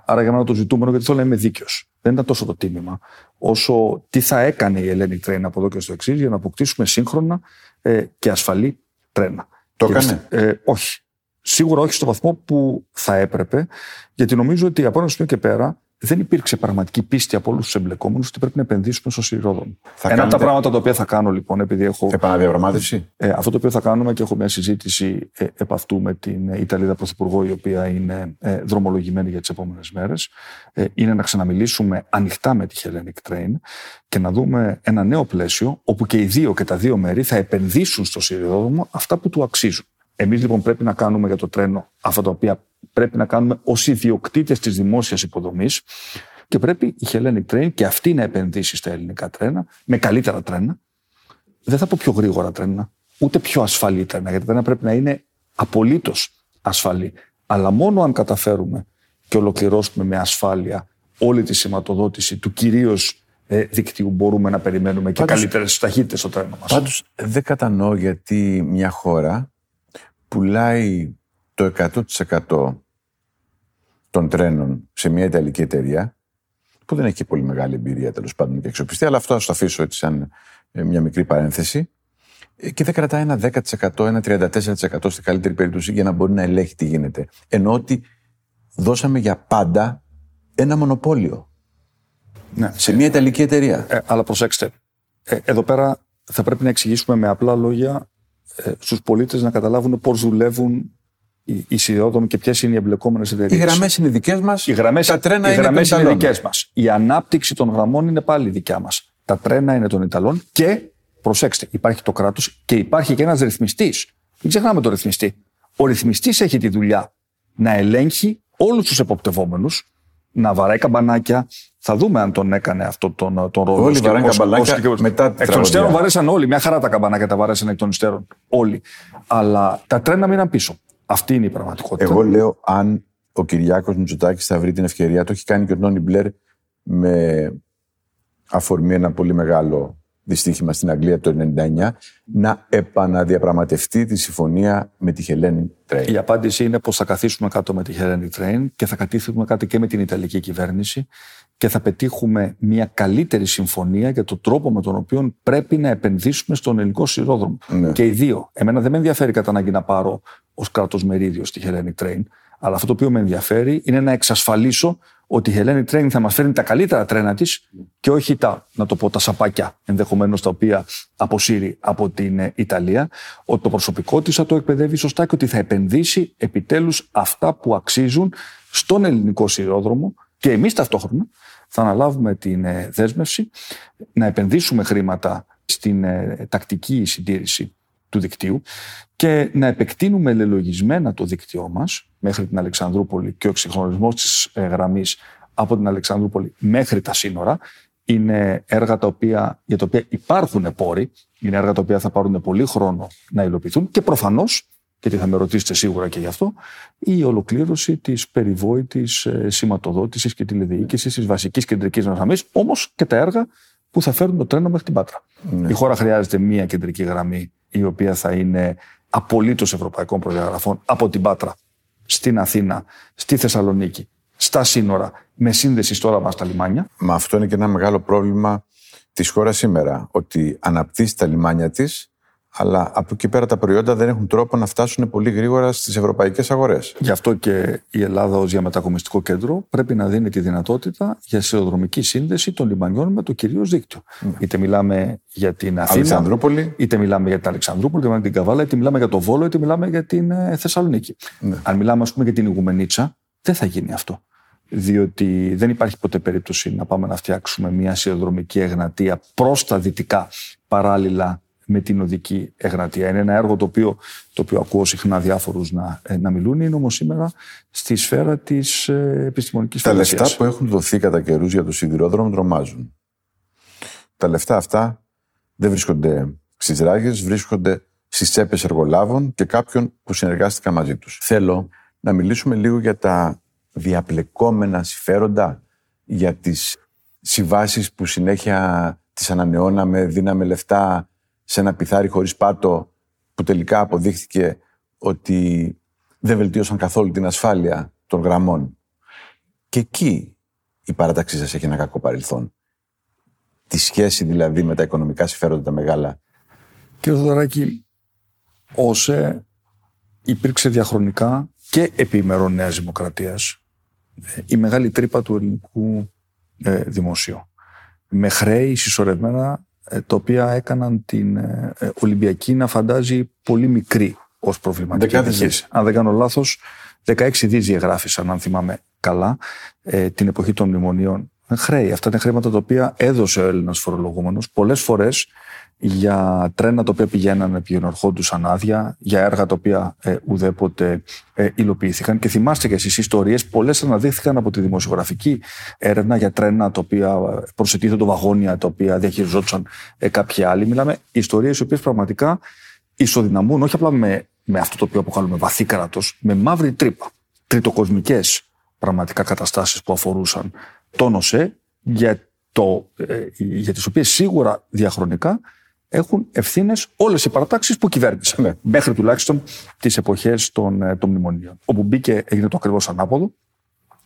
Άρα για μένα το ζητούμενο, γιατί θέλω να είμαι δίκαιος, δεν ήταν τόσο το τίμημα, όσο τι θα έκανε η Hellenic Train από εδώ και στο εξής για να αποκτήσουμε σύγχρονα ε, και ασφαλή τρένα. Το έκανε; Ε, όχι. Σίγουρα όχι στο βαθμό που θα έπρεπε, γιατί νομίζω ότι από ένα σημείο και πέρα δεν υπήρξε πραγματική πίστη από όλους τους εμπλεκόμενους ότι πρέπει να επενδύσουμε στο σιδηρόδρομο. Ένα από τα πράγματα τα οποία θα κάνω λοιπόν, επειδή έχω. Επαναδιαπραγμάτευση; Ε, αυτό το οποίο θα κάνουμε και έχω μια συζήτηση ε, επ' αυτού με την Ιταλίδα Πρωθυπουργό, η οποία είναι ε, δρομολογημένη για τις επόμενες μέρες, ε, είναι να ξαναμιλήσουμε ανοιχτά με τη Hellenic Train και να δούμε ένα νέο πλαίσιο όπου και οι δύο και τα δύο μέρη θα επενδύσουν στο σιδηρόδρομο αυτά που του αξίζουν. Εμείς λοιπόν πρέπει να κάνουμε για το τρένο αυτά τα οποία πρέπει να κάνουμε ως ιδιοκτήτες της δημόσιας υποδομής και πρέπει η Hellenic Train και αυτή να επενδύσει στα ελληνικά τρένα με καλύτερα τρένα. Δεν θα πω πιο γρήγορα τρένα, ούτε πιο ασφαλή τρένα, γιατί τα τρένα πρέπει να είναι απολύτως ασφαλή. Αλλά μόνο αν καταφέρουμε και ολοκληρώσουμε με ασφάλεια όλη τη σηματοδότηση του κυρίως ε, δικτύου μπορούμε να περιμένουμε και καλύτερες ταχύτητες στο τρένο μας. Πάντως δεν κατανοώ γιατί μια χώρα πουλάει το 100% των τρένων σε μια Ιταλική εταιρεία, που δεν έχει και πολύ μεγάλη εμπειρία τέλος πάντων και εξοπιστή, αλλά αυτό θα το αφήσω έτσι σαν ε, μια μικρή παρένθεση. Ε, και δεν κρατάει ένα 10%, ένα 34% στην καλύτερη περίπτωση για να μπορεί να ελέγχει τι γίνεται. Ενώ ότι δώσαμε για πάντα ένα μονοπόλιο. Ναι. Σε μια Ιταλική εταιρεία. Ε, αλλά προσέξτε, ε, εδώ πέρα θα πρέπει να εξηγήσουμε με απλά λόγια ε, στους πολίτες να καταλάβουν πώς δουλεύουν οι, οι και ποιες είναι οι εμπλεκόμενες εταιρείες. Οι γραμμές είναι δικές μας. Οι γραμμές είναι, είναι δικές μας. Η ανάπτυξη των γραμμών είναι πάλι δικιά μας. Τα τρένα είναι των Ιταλών και προσέξτε, υπάρχει το κράτος και υπάρχει και ένας ρυθμιστής. Μην ξεχνάμε τον ρυθμιστή. Ο ρυθμιστής έχει τη δουλειά να ελέγχει όλους τους εποπτευόμενους να βαράει καμπανάκια. Θα δούμε αν τον έκανε αυτό τον, τον ρόλο. Όλοι βαράνε καμπανάκια μετά Εκ των υστέρων βαρέσαν όλοι. Μια χαρά τα καμπανάκια τα βαρέσαν εκ των υστέρων. Όλοι. Αλλά τα τρένα μείναν πίσω. Αυτή είναι η πραγματικότητα. Εγώ λέω αν ο Κυριάκος Μητσοτάκης θα βρει την ευκαιρία, το έχει κάνει και ο Τόνι Μπλερ με αφορμή ένα πολύ μεγάλο δυστύχημα στην Αγγλία το 1999, να επαναδιαπραγματευτεί τη συμφωνία με τη Χελένη Τρέιν. Η απάντηση είναι πως θα καθίσουμε κάτω με τη Χελένη Τρέιν και θα κατήθουμε κάτι και με την Ιταλική κυβέρνηση και θα πετύχουμε μια καλύτερη συμφωνία για τον τρόπο με τον οποίο πρέπει να επενδύσουμε στον ελληνικό σειρόδρομο. Ναι. Και οι δύο. Εμένα δεν με ενδιαφέρει κατά ανάγκη να πάρω ως κράτος μερίδιο στη Hellenic Train, αλλά αυτό το οποίο με ενδιαφέρει είναι να εξασφαλίσω ότι η Hellenic Train θα μας φέρνει τα καλύτερα τρένα της και όχι τα, να το πω, τα σαπάκια ενδεχομένως τα οποία αποσύρει από την ε, Ιταλία. Ότι το προσωπικό της θα το εκπαιδεύει σωστά και ότι θα επενδύσει επιτέλους αυτά που αξίζουν στον ελληνικό σειρόδρομο και εμείς ταυτόχρονα θα αναλάβουμε την ε, δέσμευση να επενδύσουμε χρήματα στην ε, τακτική συντήρηση του δικτύου και να επεκτείνουμε λελογισμένα το δίκτυό μας μέχρι την Αλεξανδρούπολη και ο εξυγχρονισμός της ε, γραμμής από την Αλεξανδρούπολη μέχρι τα σύνορα είναι έργα τα οποία, για τα οποία υπάρχουν πόροι, είναι έργα τα οποία θα πάρουν πολύ χρόνο να υλοποιηθούν και προφανώς γιατί θα με ρωτήσετε σίγουρα και γι' αυτό, η ολοκλήρωση της περιβόητης σηματοδότησης και τηλεδιοίκησης της βασικής κεντρικής γραμμής, όμως και τα έργα που θα φέρουν το τρένο μέχρι την Πάτρα. Ναι. Η χώρα χρειάζεται μία κεντρική γραμμή η οποία θα είναι απολύτως ευρωπαϊκών προδιαγραφών από την Πάτρα στην Αθήνα, στη Θεσσαλονίκη, στα σύνορα, με σύνδεση στο μα στα λιμάνια. Μα αυτό είναι και ένα μεγάλο πρόβλημα της χώρας σήμερα. Ότι αναπτύσσει τα λιμάνια της, αλλά από εκεί πέρα τα προϊόντα δεν έχουν τρόπο να φτάσουν πολύ γρήγορα στις ευρωπαϊκές αγορές. Γι' αυτό και η Ελλάδα ως διαμετακομιστικό κέντρο πρέπει να δίνει τη δυνατότητα για σιδηροδρομική σύνδεση των λιμανιών με το κυρίως δίκτυο. Είτε μιλάμε για την Αθήνα, Αλεξανδρούπολη. είτε μιλάμε για την Αλεξανδρούπολη, είτε μιλάμε για την Καβάλα, είτε μιλάμε για το Βόλο, είτε μιλάμε για την ε, Θεσσαλονίκη. Ναι. Αν μιλάμε, ας πούμε, για την Ιγουμενίτσα, δεν θα γίνει αυτό. Διότι δεν υπάρχει ποτέ περίπτωση να πάμε να φτιάξουμε μια σιδηροδρομική εγνατεία προς τα δυτικά παράλληλα με την οδική εγνατία. Είναι ένα έργο το οποίο, το οποίο ακούω συχνά διάφορους να, ε, να μιλούν, είναι όμως σήμερα στη σφαίρα της ε, επιστημονικής Τα λεφτά που έχουν δοθεί κατά καιρούς για το σιδηρόδρομο τρομάζουν. Τα λεφτά αυτά δεν βρίσκονται στις ράγες, βρίσκονται στις τσέπες εργολάβων και κάποιων που συνεργάστηκαν μαζί τους. Θέλω να μιλήσουμε λίγο για τα διαπλεκόμενα συμφέροντα, για τις συμβάσεις που συνέχεια τις ανανεώναμε, δίναμε λεφτά σε ένα πιθάρι χωρίς πάτο που τελικά αποδείχθηκε ότι δεν βελτίωσαν καθόλου την ασφάλεια των γραμμών. Και εκεί η παράταξή σας έχει ένα κακό παρελθόν. Τη σχέση δηλαδή με τα οικονομικά συμφέροντα τα μεγάλα. Κύριε Θοδωράκη, όσε υπήρξε διαχρονικά και επί ημερών Νέας Δημοκρατίας ε, η μεγάλη τρύπα του ελληνικού ε, δημοσίου. Με χρέη συσσωρευμένα ε, τα οποία έκαναν την ε, ε, Ολυμπιακή να φαντάζει πολύ μικρή ως προβληματική Δεκάδες επιχείρηση. Αν δεν κάνω λάθος, 16 δις διαγράφησαν, αν θυμάμαι καλά, την εποχή των μνημονίων. Χρέη. Αυτά είναι χρήματα τα οποία έδωσε ο Έλληνας φορολογούμενος πολλές φορές για τρένα τα οποία πηγαίνανε, πηγαινορχόντουσαν άδεια, για έργα τα οποία ε, ουδέποτε ε, υλοποιήθηκαν. Και θυμάστε και εσείς ιστορίες, πολλές αναδείχθηκαν από τη δημοσιογραφική έρευνα για τρένα τα οποία προσετίθετο βαγόνια, τα οποία διαχειριζόντουσαν ε, κάποιοι άλλοι. Μιλάμε ιστορίες οι οποίες πραγματικά ισοδυναμούν, όχι απλά με, με αυτό το οποίο αποκαλούμε βαθύ κράτος, με μαύρη τρύπα. Τριτοκοσμικές πραγματικά καταστάσεις που αφορούσαν τον ΟΣΕ, για, το, ε, για τις οποίες σίγουρα διαχρονικά έχουν ευθύνες όλες οι παρατάξεις που κυβέρνησαν. Ναι. Μέχρι τουλάχιστον τις εποχές των, ε, των μνημονίων. Όπου μπήκε, έγινε το ακριβώς ανάποδο.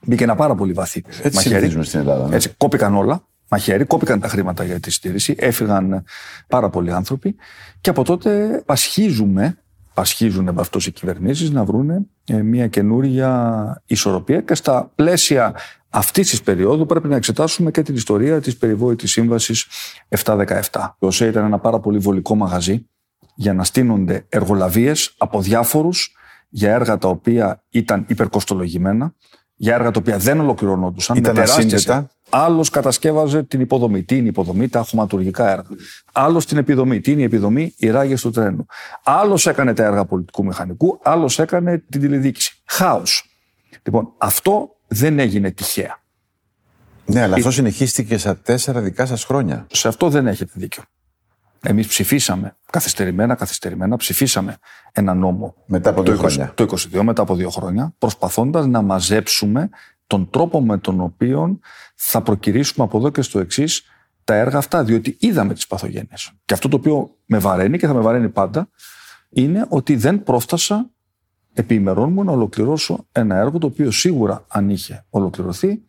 Μπήκε ένα πάρα πολύ βαθύ Έτσι συνηθίζουμε στην Ελλάδα. Ναι. Έτσι, κόπηκαν όλα. Μαχαίρι, κόπηκαν τα χρήματα για τη στήριξη, έφυγαν πάρα πολλοί άνθρωποι και από τότε πασχίζουμε, πασχίζουν με αυτός οι κυβερνήσεις να βρουν μια καινούρια ισορροπία και στα πλαίσια αυτής της περίοδου πρέπει να εξετάσουμε και την ιστορία της περιβόητης σύμβασης 717. Ο ΟΣΕ ήταν ένα πάρα πολύ βολικό μαγαζί για να στείνονται εργολαβίες από διάφορους για έργα τα οποία ήταν υπερκοστολογημένα, για έργα τα οποία δεν ολοκληρωνόντουσαν. Ήταν με τεράστιες- ασύνδετα. Άλλος κατασκεύαζε την υποδομή. Τι είναι η υποδομή, τα χωματουργικά έργα. Άλλος την επιδομή. Τι είναι η επιδομή, οι ράγες του τρένου. Άλλος έκανε τα έργα πολιτικού μηχανικού, άλλος έκανε την τηλεδιοίκηση. Χάος. Λοιπόν, αυτό δεν έγινε τυχαία. Ναι, αλλά αυτό συνεχίστηκε στα τέσσερα δικά σας χρόνια. Σε αυτό δεν έχετε δίκιο. Εμείς ψηφίσαμε καθυστερημένα, καθυστερημένα, ψηφίσαμε ένα νόμο Μετά από το, δύο 20 χρόνια. το 22 μετά από δύο χρόνια, προσπαθώντας να μαζέψουμε τον τρόπο με τον οποίο θα προκυρήσουμε από εδώ και στο εξής τα έργα αυτά. Διότι είδαμε τις παθογένειες. Και αυτό το οποίο με βαραίνει και θα με βαραίνει πάντα είναι ότι δεν πρόφτασα επί ημερών μου να ολοκληρώσω ένα έργο το οποίο σίγουρα αν είχε ολοκληρωθεί,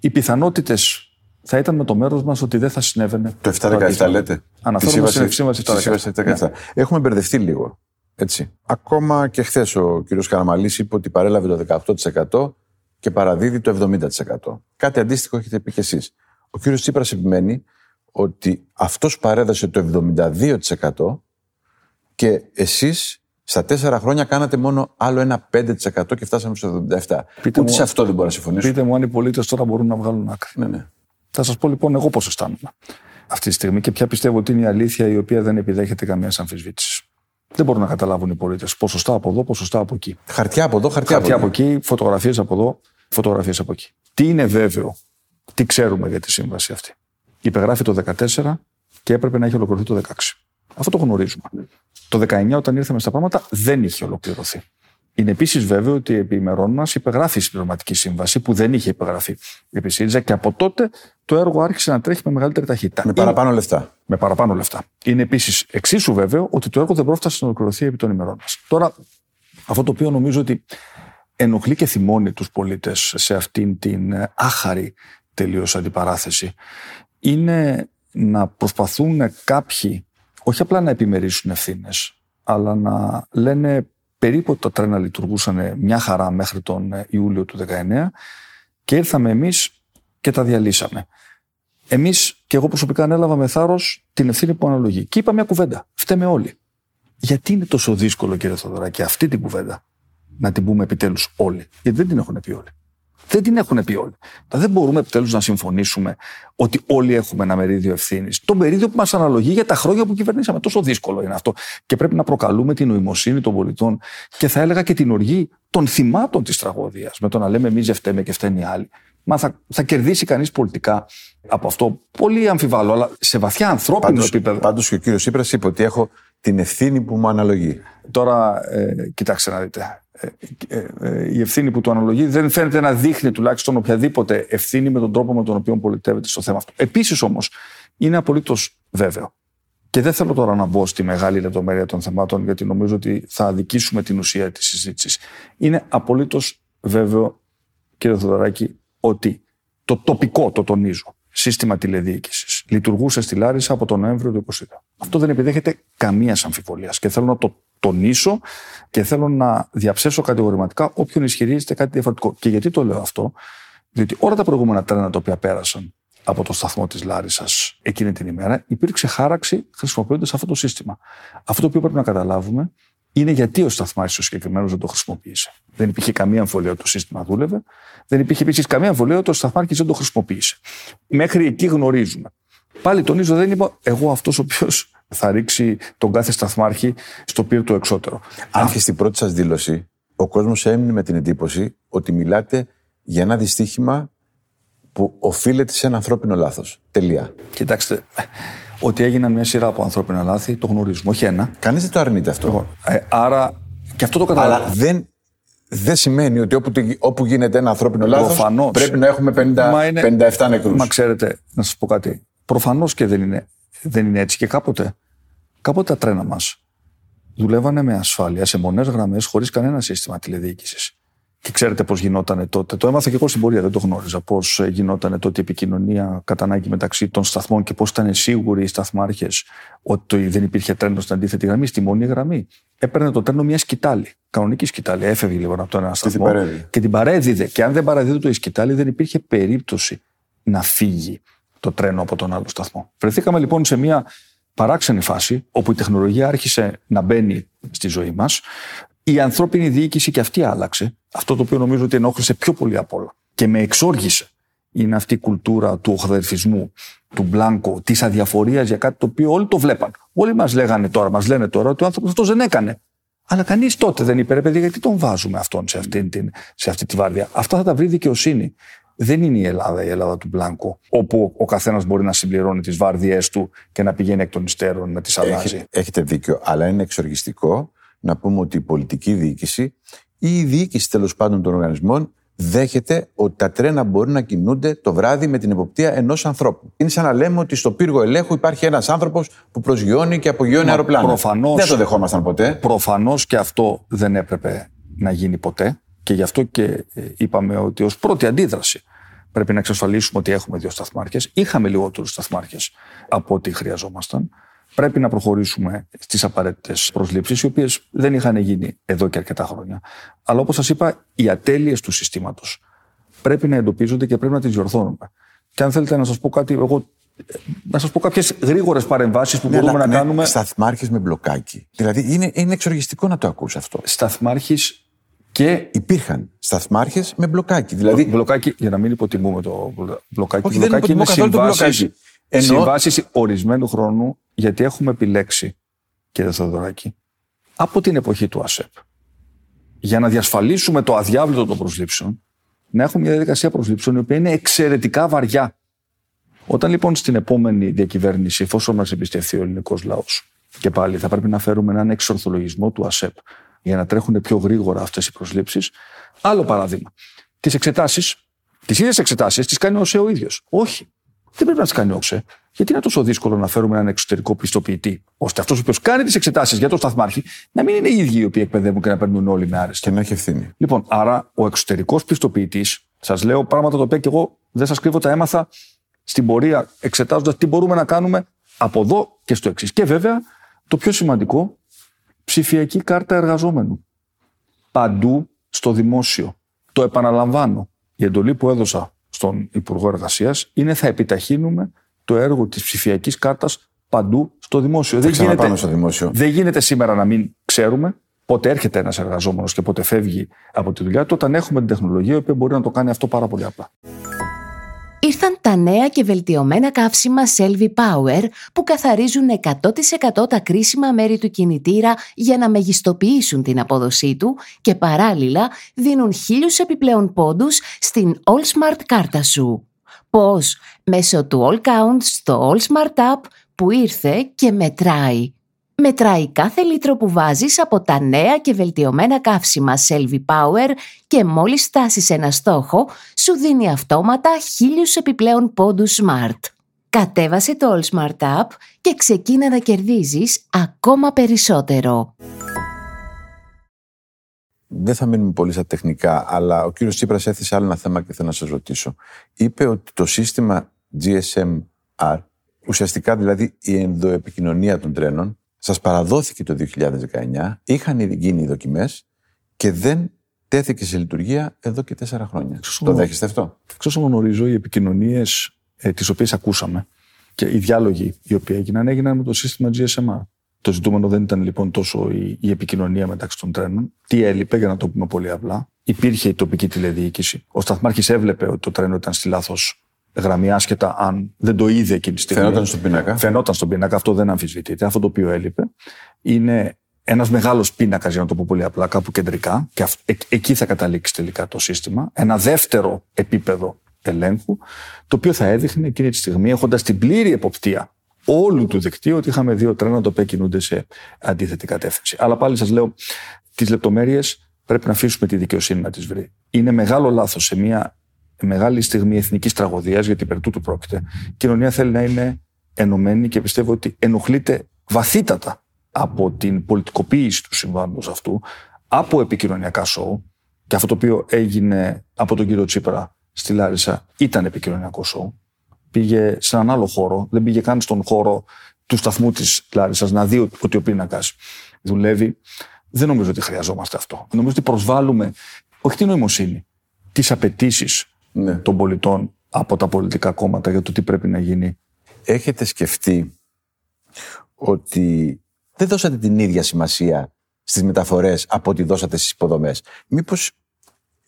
οι πιθανότητες θα ήταν με το μέρος μας ότι δεν θα συνέβαινε. Το 7-17 αντίστοιχο. λέτε. Αναφέρομαι Τη στην σύμβαση τη 7-17. σύμβαση 7-17. Έχουμε μπερδευτεί λίγο. Έτσι. Ακόμα και χθες ο κ. Καραμαλής είπε ότι παρέλαβε το 18% και παραδίδει το 70%. Κάτι αντίστοιχο έχετε πει και εσείς. Ο κ. Τσίπρας επιμένει ότι αυτός παρέδωσε το 72% και εσείς στα τέσσερα χρόνια κάνατε μόνο άλλο ένα 5% και φτάσαμε στο 77%. Πείτε Ούτε μου- σε αυτό δεν μπορώ να συμφωνήσω. Πείτε μου αν οι πολίτες τώρα μπορούν να βγάλουν άκρη. Ναι, ναι. Θα σας πω λοιπόν εγώ πώς αισθάνομαι αυτή τη στιγμή και ποια πιστεύω ότι είναι η αλήθεια η οποία δεν επιδέχεται καμία αμφισβήτηση. Δεν μπορούν να καταλάβουν οι πολίτες ποσοστά από εδώ, ποσοστά από εκεί. Χαρτιά από εδώ, χαρτιά, Χαρτιά από από εκεί, φωτογραφίες από εδώ, φωτογραφίες από εκεί. Τι είναι βέβαιο, τι ξέρουμε για τη σύμβαση αυτή. Υπεγράφει το 14 και έπρεπε να έχει ολοκληρωθεί το 16. Αυτό το γνωρίζουμε. Το 19, όταν ήρθαμε στα πράγματα, δεν είχε ολοκληρωθεί. Είναι επίσης βέβαιο ότι επί ημερών μας υπεγράφει η συμπληρωματική σύμβαση που δεν είχε υπεγραφεί επί ΣΥΡΙΖΑ και από τότε το έργο άρχισε να τρέχει με μεγαλύτερη ταχύτητα. Με παραπάνω λεφτά. με παραπάνω λεφτά. Είναι επίσης εξίσου βέβαιο ότι το έργο δεν πρόφτασε να ολοκληρωθεί επί των ημερών μας. Τώρα, αυτό το οποίο νομίζω ότι ενοχλεί και θυμώνει τους πολίτες σε αυτήν την ε, άχαρη τελείως αντιπαράθεση είναι να προσπαθούν κάποιοι όχι απλά να επιμερίσουν ευθύνες, αλλά να λένε περίπου ότι τα τρένα λειτουργούσαν μια χαρά μέχρι τον ε, Ιούλιο του 19 και ήρθαμε εμείς και τα διαλύσαμε. Εμείς και εγώ προσωπικά ανέλαβα με θάρρος την ευθύνη που αναλογεί. Και είπα μια κουβέντα. Φταίμε όλοι. Γιατί είναι τόσο δύσκολο, κύριε Θοδωράκη, αυτή την κουβέντα να την πούμε επιτέλους όλοι; Γιατί δεν την έχουν πει όλοι. Δεν την έχουν πει όλοι. Τα δεν μπορούμε επιτέλους να συμφωνήσουμε ότι όλοι έχουμε ένα μερίδιο ευθύνης. Το μερίδιο που μας αναλογεί για τα χρόνια που κυβερνήσαμε. Τόσο δύσκολο είναι αυτό. Και πρέπει να προκαλούμε την νοημοσύνη των πολιτών και θα έλεγα και την οργή των θυμάτων της τραγωδίας. Με το να λέμε εμεί δεν φταίμε και φταίνει οι άλλοι. Μα θα, θα κερδίσει κανείς πολιτικά από αυτό. Πολύ αμφιβάλλω, αλλά σε βαθιά ανθρώπινο Πάντως, επίπεδο. πάντως και ο κύριος Τσίπρας είπε ότι έχω την ευθύνη που μου αναλογεί. Τώρα, ε, κοιτάξτε να δείτε. Ε, ε, ε, η ευθύνη που του αναλογεί δεν φαίνεται να δείχνει τουλάχιστον οποιαδήποτε ευθύνη με τον τρόπο με τον οποίο πολιτεύεται στο θέμα αυτό. Επίσης όμως, είναι απολύτως βέβαιο. Και δεν θέλω τώρα να μπω στη μεγάλη λεπτομέρεια των θεμάτων, γιατί νομίζω ότι θα αδικήσουμε την ουσία της συζήτησης. Είναι απολύτως βέβαιο, κύριε Θοδωράκη, ότι το τοπικό, το τονίζω, σύστημα τηλεδιοίκησης λειτουργούσε στη Λάρισα από τον Νοέμβριο του 2022. Αυτό δεν επιδέχεται καμίας αμφιβολίας. Και θέλω να το τονίσω και θέλω να διαψεύσω κατηγορηματικά όποιον ισχυρίζεται κάτι διαφορετικό. Και γιατί το λέω αυτό, διότι όλα τα προηγούμενα τρένα τα οποία πέρασαν από το σταθμό της Λάρισας εκείνη την ημέρα, υπήρξε χάραξη χρησιμοποιώντας αυτό το σύστημα. Αυτό το οποίο πρέπει να καταλάβουμε είναι γιατί ο σταθμάρχης ο συγκεκριμένος δεν το χρησιμοποίησε. Δεν υπήρχε καμία αμφιβολία ότι το σύστημα δούλευε. Δεν υπήρχε επίσης καμία αμφιβολία ότι ο σταθμάρχης δεν το χρησιμοποίησε. Μέχρι εκεί γνωρίζουμε. Πάλι τονίζω, δεν είπα εγώ αυτός ο οποίος θα ρίξει τον κάθε σταθμάρχη στο πύρ του εξώτερο. Αν και στην πρώτη σας δήλωση, ο κόσμος έμεινε με την εντύπωση ότι μιλάτε για ένα δυστύχημα που οφείλεται σε ένα ανθρώπινο λάθος. Τελεία. Κοιτάξτε, ότι έγιναν μια σειρά από ανθρώπινα λάθη, το γνωρίζουμε. Όχι ένα. Κανείς δεν το αρνείται αυτό. Λοιπόν, ε, άρα, και αυτό το Αλλά καταλαβαίνω. δεν, δεν σημαίνει ότι όπου, όπου γίνεται ένα ανθρώπινο λάθος Προφανώς. πρέπει να έχουμε 50, Μα είναι- 57 νεκρούς. Μα ξέρετε, να σας πω κάτι. Προφανώς και δεν είναι, δεν είναι έτσι. Και κάποτε, κάποτε τα τρένα μας δουλεύανε με ασφάλεια σε μονές γραμμές χωρίς κανένα σύστημα τηλεδιοίκησης. Και ξέρετε πώς γινόταν τότε. Το έμαθα και εγώ στην πορεία, δεν το γνώριζα. Πώς γινόταν τότε η επικοινωνία κατά ανάγκη μεταξύ των σταθμών και πώς ήταν σίγουροι οι σταθμάρχες ότι δεν υπήρχε τρένο στην αντίθετη γραμμή, στη μονή γραμμή. Έπαιρνε το τρένο μια σκητάλη. Κανονική σκητάλη. Έφευγε λοιπόν από τον ένα σταθμό παρέδιδε. και την παρέδιδε. Και αν δεν παραδίδει η σκητάλη, δεν υπήρχε περίπτωση να φύγει το τρένο από τον άλλο σταθμό. Βρεθήκαμε λοιπόν σε μια παράξενη φάση, όπου η τεχνολογία άρχισε να μπαίνει στη ζωή μας. Η ανθρώπινη διοίκηση και αυτή άλλαξε. Αυτό το οποίο νομίζω ότι ενόχλησε πιο πολύ απ' όλα και με εξόργησε είναι αυτή η κουλτούρα του οχδερφισμού, του μπλάνκο, της αδιαφορίας για κάτι το οποίο όλοι το βλέπαν. Όλοι μας λέγανε τώρα, μας λένε τώρα ότι ο άνθρωπος αυτός δεν έκανε. Αλλά κανείς τότε δεν είπε, ρε παιδί, γιατί τον βάζουμε αυτόν σε αυτή, την, σε αυτή τη βάρδια. Αυτά θα τα βρει δικαιοσύνη. δεν είναι η Ελλάδα η Ελλάδα του Μπλάνκο, όπου ο καθένας μπορεί να συμπληρώνει τις βάρδιές του και να πηγαίνει εκ των υστέρων με τι αλλάζει. Έχετε, έχετε δίκιο, αλλά είναι εξοργιστικό να πούμε ότι η πολιτική διοίκηση ή η διοίκηση τέλος πάντων των οργανισμών δέχεται ότι τα τρένα μπορεί να κινούνται το βράδυ με την εποπτεία ενός ανθρώπου. Είναι σαν να λέμε ότι στο πύργο ελέγχου υπάρχει ένας άνθρωπος που προσγειώνει και απογειώνει αεροπλάνα. Προφανώς, δεν το δεχόμασταν ποτέ. Προφανώς και αυτό δεν έπρεπε να γίνει ποτέ. Και γι' αυτό και ε, είπαμε ότι ως πρώτη αντίδραση πρέπει να εξασφαλίσουμε ότι έχουμε δύο σταθμάρχες. Είχαμε λιγότερους σταθμάρχες από ό,τι χρειαζόμασταν. Πρέπει να προχωρήσουμε στις απαραίτητες προσλήψεις, οι οποίες δεν είχαν γίνει εδώ και αρκετά χρόνια. Αλλά όπως σας είπα, οι ατέλειες του συστήματος πρέπει να εντοπίζονται και πρέπει να τις διορθώνουμε. Και αν θέλετε να σας πω κάτι, εγώ να σας πω κάποιες γρήγορες παρεμβάσεις που Ναι, μπορούμε αλλά να με κάνουμε. Σταθμάρχες με μπλοκάκι. Δηλαδή είναι, είναι εξοργιστικό να το ακούσει αυτό. Σταθμάρχη και Υπήρχαν σταθμάρχες με μπλοκάκι. Δηλαδή μπλοκάκι, για να μην υποτιμούμε το μπλοκάκι, Όχι, δεν μπλοκάκι είναι υποτιμώ καθόλου το συμβάσεις, μπλοκάκι. Εννοώ- συμβάσεις ορισμένου χρόνου, γιατί έχουμε επιλέξει, κύριε Θοδωράκη, από την εποχή του ΑΣΕΠ, για να διασφαλίσουμε το αδιάβλητο των προσλήψεων, να έχουμε μια διαδικασία προσλήψεων η οποία είναι εξαιρετικά βαριά. Όταν λοιπόν στην επόμενη διακυβέρνηση, εφόσον μας εμπιστευτεί ο ελληνικός λαός, και πάλι θα πρέπει να φέρουμε έναν εξορθολογισμό του ΑΣΕΠ για να τρέχουν πιο γρήγορα αυτές οι προσλήψεις. Άλλο παράδειγμα. Τις εξετάσεις, τις ίδιες εξετάσεις, τις κάνει ο ΟΣΕ ο ίδιος. Όχι. Δεν πρέπει να τις κάνει ο ΟΣΕ. Γιατί είναι τόσο δύσκολο να φέρουμε έναν εξωτερικό πιστοποιητή, ώστε αυτός ο οποίος κάνει τις εξετάσεις για τον σταθμάρχη να μην είναι οι ίδιοι οι οποίοι εκπαιδεύουν και να παίρνουν όλοι με άρεστη. και να έχει ευθύνη. Λοιπόν, άρα ο εξωτερικός πιστοποιητής, σας λέω πράγματα τα οποία και εγώ δεν σας κρύβω, τα έμαθα στην πορεία εξετάζοντας τι μπορούμε να κάνουμε από εδώ και στο εξής. Και βέβαια, το πιο σημαντικό, ψηφιακή κάρτα εργαζόμενου. Παντού στο δημόσιο. Το επαναλαμβάνω. Η εντολή που έδωσα στον Υπουργό Εργασίας είναι θα επιταχύνουμε το έργο της ψηφιακής κάρτας παντού στο δημόσιο. Θα ξαναπάνω στο δημόσιο. Δεν γίνεται σήμερα να μην ξέρουμε πότε έρχεται ένας εργαζόμενος και πότε φεύγει από τη δουλειά του, όταν έχουμε την τεχνολογία η οποία μπορεί να το κάνει αυτό πάρα πολύ απλά. Ήρθαν τα νέα και βελτιωμένα καύσιμα Selvi Power που καθαρίζουν 100% τα κρίσιμα μέρη του κινητήρα για να μεγιστοποιήσουν την απόδοσή του και παράλληλα δίνουν χίλιους επιπλέον πόντους στην All Smart κάρτα σου. Πώς; Μέσω του All Count στο All Smart App που ήρθε και μετράει. Μετράει κάθε λίτρο που βάζεις από τα νέα και βελτιωμένα καύσιμα Selvi Power και μόλις φτάσεις ένα στόχο, σου δίνει αυτόματα χίλιους επιπλέον πόντους Smart. Κατέβασε το All Smart App και ξεκίνα να κερδίζεις ακόμα περισσότερο. Δεν θα μείνουμε πολύ στα τεχνικά, αλλά ο κύριος Τσίπρας έθεσε άλλο ένα θέμα και θέλω να σας ρωτήσω. Είπε ότι το σύστημα GSM-R, ουσιαστικά δηλαδή η ενδοεπικοινωνία των τρένων, σας παραδόθηκε το 2019, είχαν ήδη γίνει οι δοκιμές και δεν τέθηκε σε λειτουργία εδώ και τέσσερα χρόνια. Σωστό. Το δέχεστε αυτό; Εξ όσων γνωρίζω, οι επικοινωνίες ε, τις οποίες ακούσαμε και οι διάλογοι οι οποίοι έγιναν, έγιναν με το σύστημα GSMR. Το ζητούμενο δεν ήταν λοιπόν τόσο η, η επικοινωνία μεταξύ των τρένων. Τι έλειπε, για να το πούμε πολύ απλά. Υπήρχε η τοπική τηλεδιοίκηση. Ο Σταθμάρχης έβλεπε ότι το τρένο ήταν στη λάθος γραμμή, άσχετα αν δεν το είδε εκείνη τη στιγμή. Φαινόταν στον πίνακα. Φαινόταν στον πίνακα, αυτό δεν αμφισβητείται. Αυτό το οποίο έλειπε είναι ένας μεγάλος πίνακας, για να το πω πολύ απλά, κάπου κεντρικά, και αυ- εκ- εκεί θα καταλήξει τελικά το σύστημα. Ένα δεύτερο επίπεδο ελέγχου, το οποίο θα έδειχνε εκείνη τη στιγμή, έχοντας την πλήρη εποπτεία όλου του δικτύου, ότι είχαμε δύο τρένα τα οποία κινούνται σε αντίθετη κατεύθυνση. Αλλά πάλι σας λέω, τις λεπτομέρειες πρέπει να αφήσουμε τη δικαιοσύνη να τις βρει. Είναι μεγάλο λάθος σε μια μεγάλη στιγμή εθνικής τραγωδίας, γιατί περί τούτου πρόκειται. Η κοινωνία θέλει να είναι ενωμένη και πιστεύω ότι ενοχλείται βαθύτατα από την πολιτικοποίηση του συμβάντος αυτού, από επικοινωνιακά σοου, και αυτό το οποίο έγινε από τον κύριο Τσίπρα στη Λάρισα ήταν επικοινωνιακό σοου. Πήγε σε έναν άλλο χώρο, δεν πήγε καν στον χώρο του σταθμού της Λάρισας να δει ότι ο πίνακας δουλεύει. Δεν νομίζω ότι χρειαζόμαστε αυτό. Νομίζω ότι προσβάλλουμε όχι την νοημοσύνη, τις απαιτήσεις Ναι. των πολιτών από τα πολιτικά κόμματα για το τι πρέπει να γίνει. Έχετε σκεφτεί ότι δεν δώσατε την ίδια σημασία στις μεταφορές από ό,τι δώσατε στις υποδομές; Μήπως,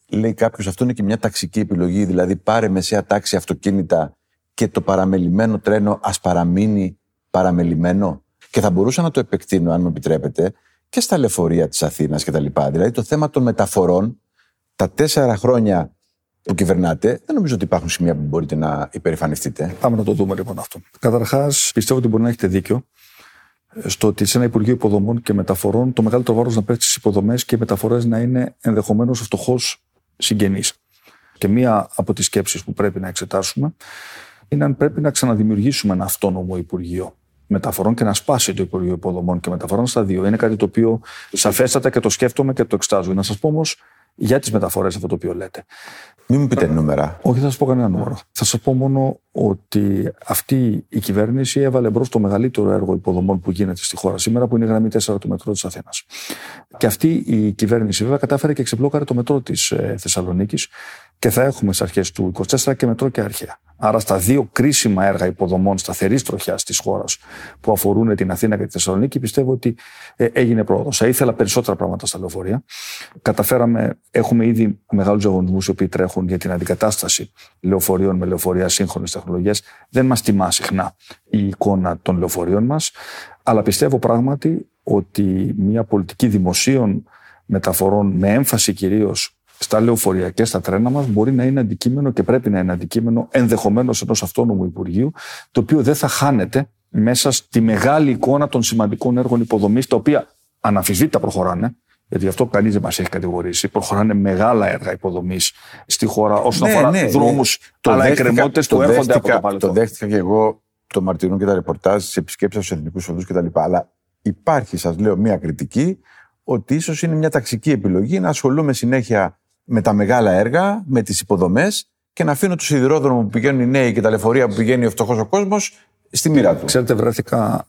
λέει κάποιος, αυτό είναι και μια ταξική επιλογή, δηλαδή πάρε μεσαία τάξη αυτοκίνητα και το παραμελημένο τρένο ας παραμείνει παραμελημένο; Και θα μπορούσα να το επεκτείνω, αν μου επιτρέπετε, και στα λεωφορεία της Αθήνας και τα λοιπά. Δηλαδή το θέμα των μεταφορών, τα τέσσερα χρόνια που κυβερνάτε, δεν νομίζω ότι υπάρχουν σημεία που μπορείτε να υπερηφανευτείτε. Πάμε να το δούμε λοιπόν αυτό. Καταρχάς, πιστεύω ότι μπορεί να έχετε δίκιο στο ότι σε ένα Υπουργείο Υποδομών και Μεταφορών το μεγαλύτερο βάρος να πέφτει στις υποδομές και οι μεταφορές να είναι ενδεχομένως ο φτωχός συγγενής. Και μία από τις σκέψεις που πρέπει να εξετάσουμε είναι αν πρέπει να ξαναδημιουργήσουμε ένα αυτόνομο Υπουργείο Μεταφορών και να σπάσει το Υπουργείο Υποδομών και Μεταφορών στα δύο. Είναι κάτι το οποίο σαφέστατα και το σκέφτομαι και το εξτάζω. Να σας πω όμως για τις μεταφορές αυτό το οποίο λέτε. Μην μου πείτε νούμερα. Όχι, θα σας πω κανένα νούμερο. Θα σας πω μόνο ότι αυτή η κυβέρνηση έβαλε μπρος το μεγαλύτερο έργο υποδομών που γίνεται στη χώρα σήμερα, που είναι η γραμμή 4 του μετρό της Αθήνας. Και αυτή η κυβέρνηση βέβαια κατάφερε και ξεπλόκαρε το μετρό της ε, Θεσσαλονίκης και θα έχουμε στις αρχές του 24 και μετρό και αρχαία. Άρα στα δύο κρίσιμα έργα υποδομών σταθερής τροχιάς της χώρας που αφορούν την Αθήνα και τη Θεσσαλονίκη, πιστεύω ότι ε, έγινε πρόοδος. Θα ήθελα περισσότερα πράγματα στα λεωφορεία. Καταφέραμε, έχουμε ήδη μεγάλους διαγωνισμούς οι οποίοι τρέχουν για την αντικατάσταση λεωφορείων με λεωφορεία σύγχρονης τεχνολογίας. Δεν μας τιμά συχνά η εικόνα των λεωφορείων μας, αλλά πιστεύω πράγματι ότι μια πολιτική δημοσίων μεταφορών με έμφαση κυρίως στα λεωφορεία και στα τρένα μας μπορεί να είναι αντικείμενο και πρέπει να είναι αντικείμενο ενδεχομένως ενός αυτόνομου Υπουργείου, το οποίο δεν θα χάνεται μέσα στη μεγάλη εικόνα των σημαντικών έργων υποδομής, τα οποία αναφυσβήτητα προχωράνε, γιατί αυτό κανείς δεν μας έχει κατηγορήσει. Προχωράνε μεγάλα έργα υποδομής στη χώρα όσον ναι, αφορά ναι, δρόμους, ναι. αλλά εκκρεμότητες που έρχονται από το παρελθόν. Το δέχτηκα και εγώ το Μαρτινό και τα ρεπορτάζ, τις επισκέψεις στους εθνικούς οδούς κτλ. Αλλά υπάρχει, σας λέω, μία κριτική ότι ίσως είναι μια ταξική επιλογή να ασχολούμαι συνέχεια με τα μεγάλα έργα, με τις υποδομές και να αφήνω τους σιδηρόδρομους που πηγαίνουν οι νέοι και τα λεωφορεία που πηγαίνει ο φτωχός ο κόσμος στη μοίρα του. Ξέρετε, βρέθηκα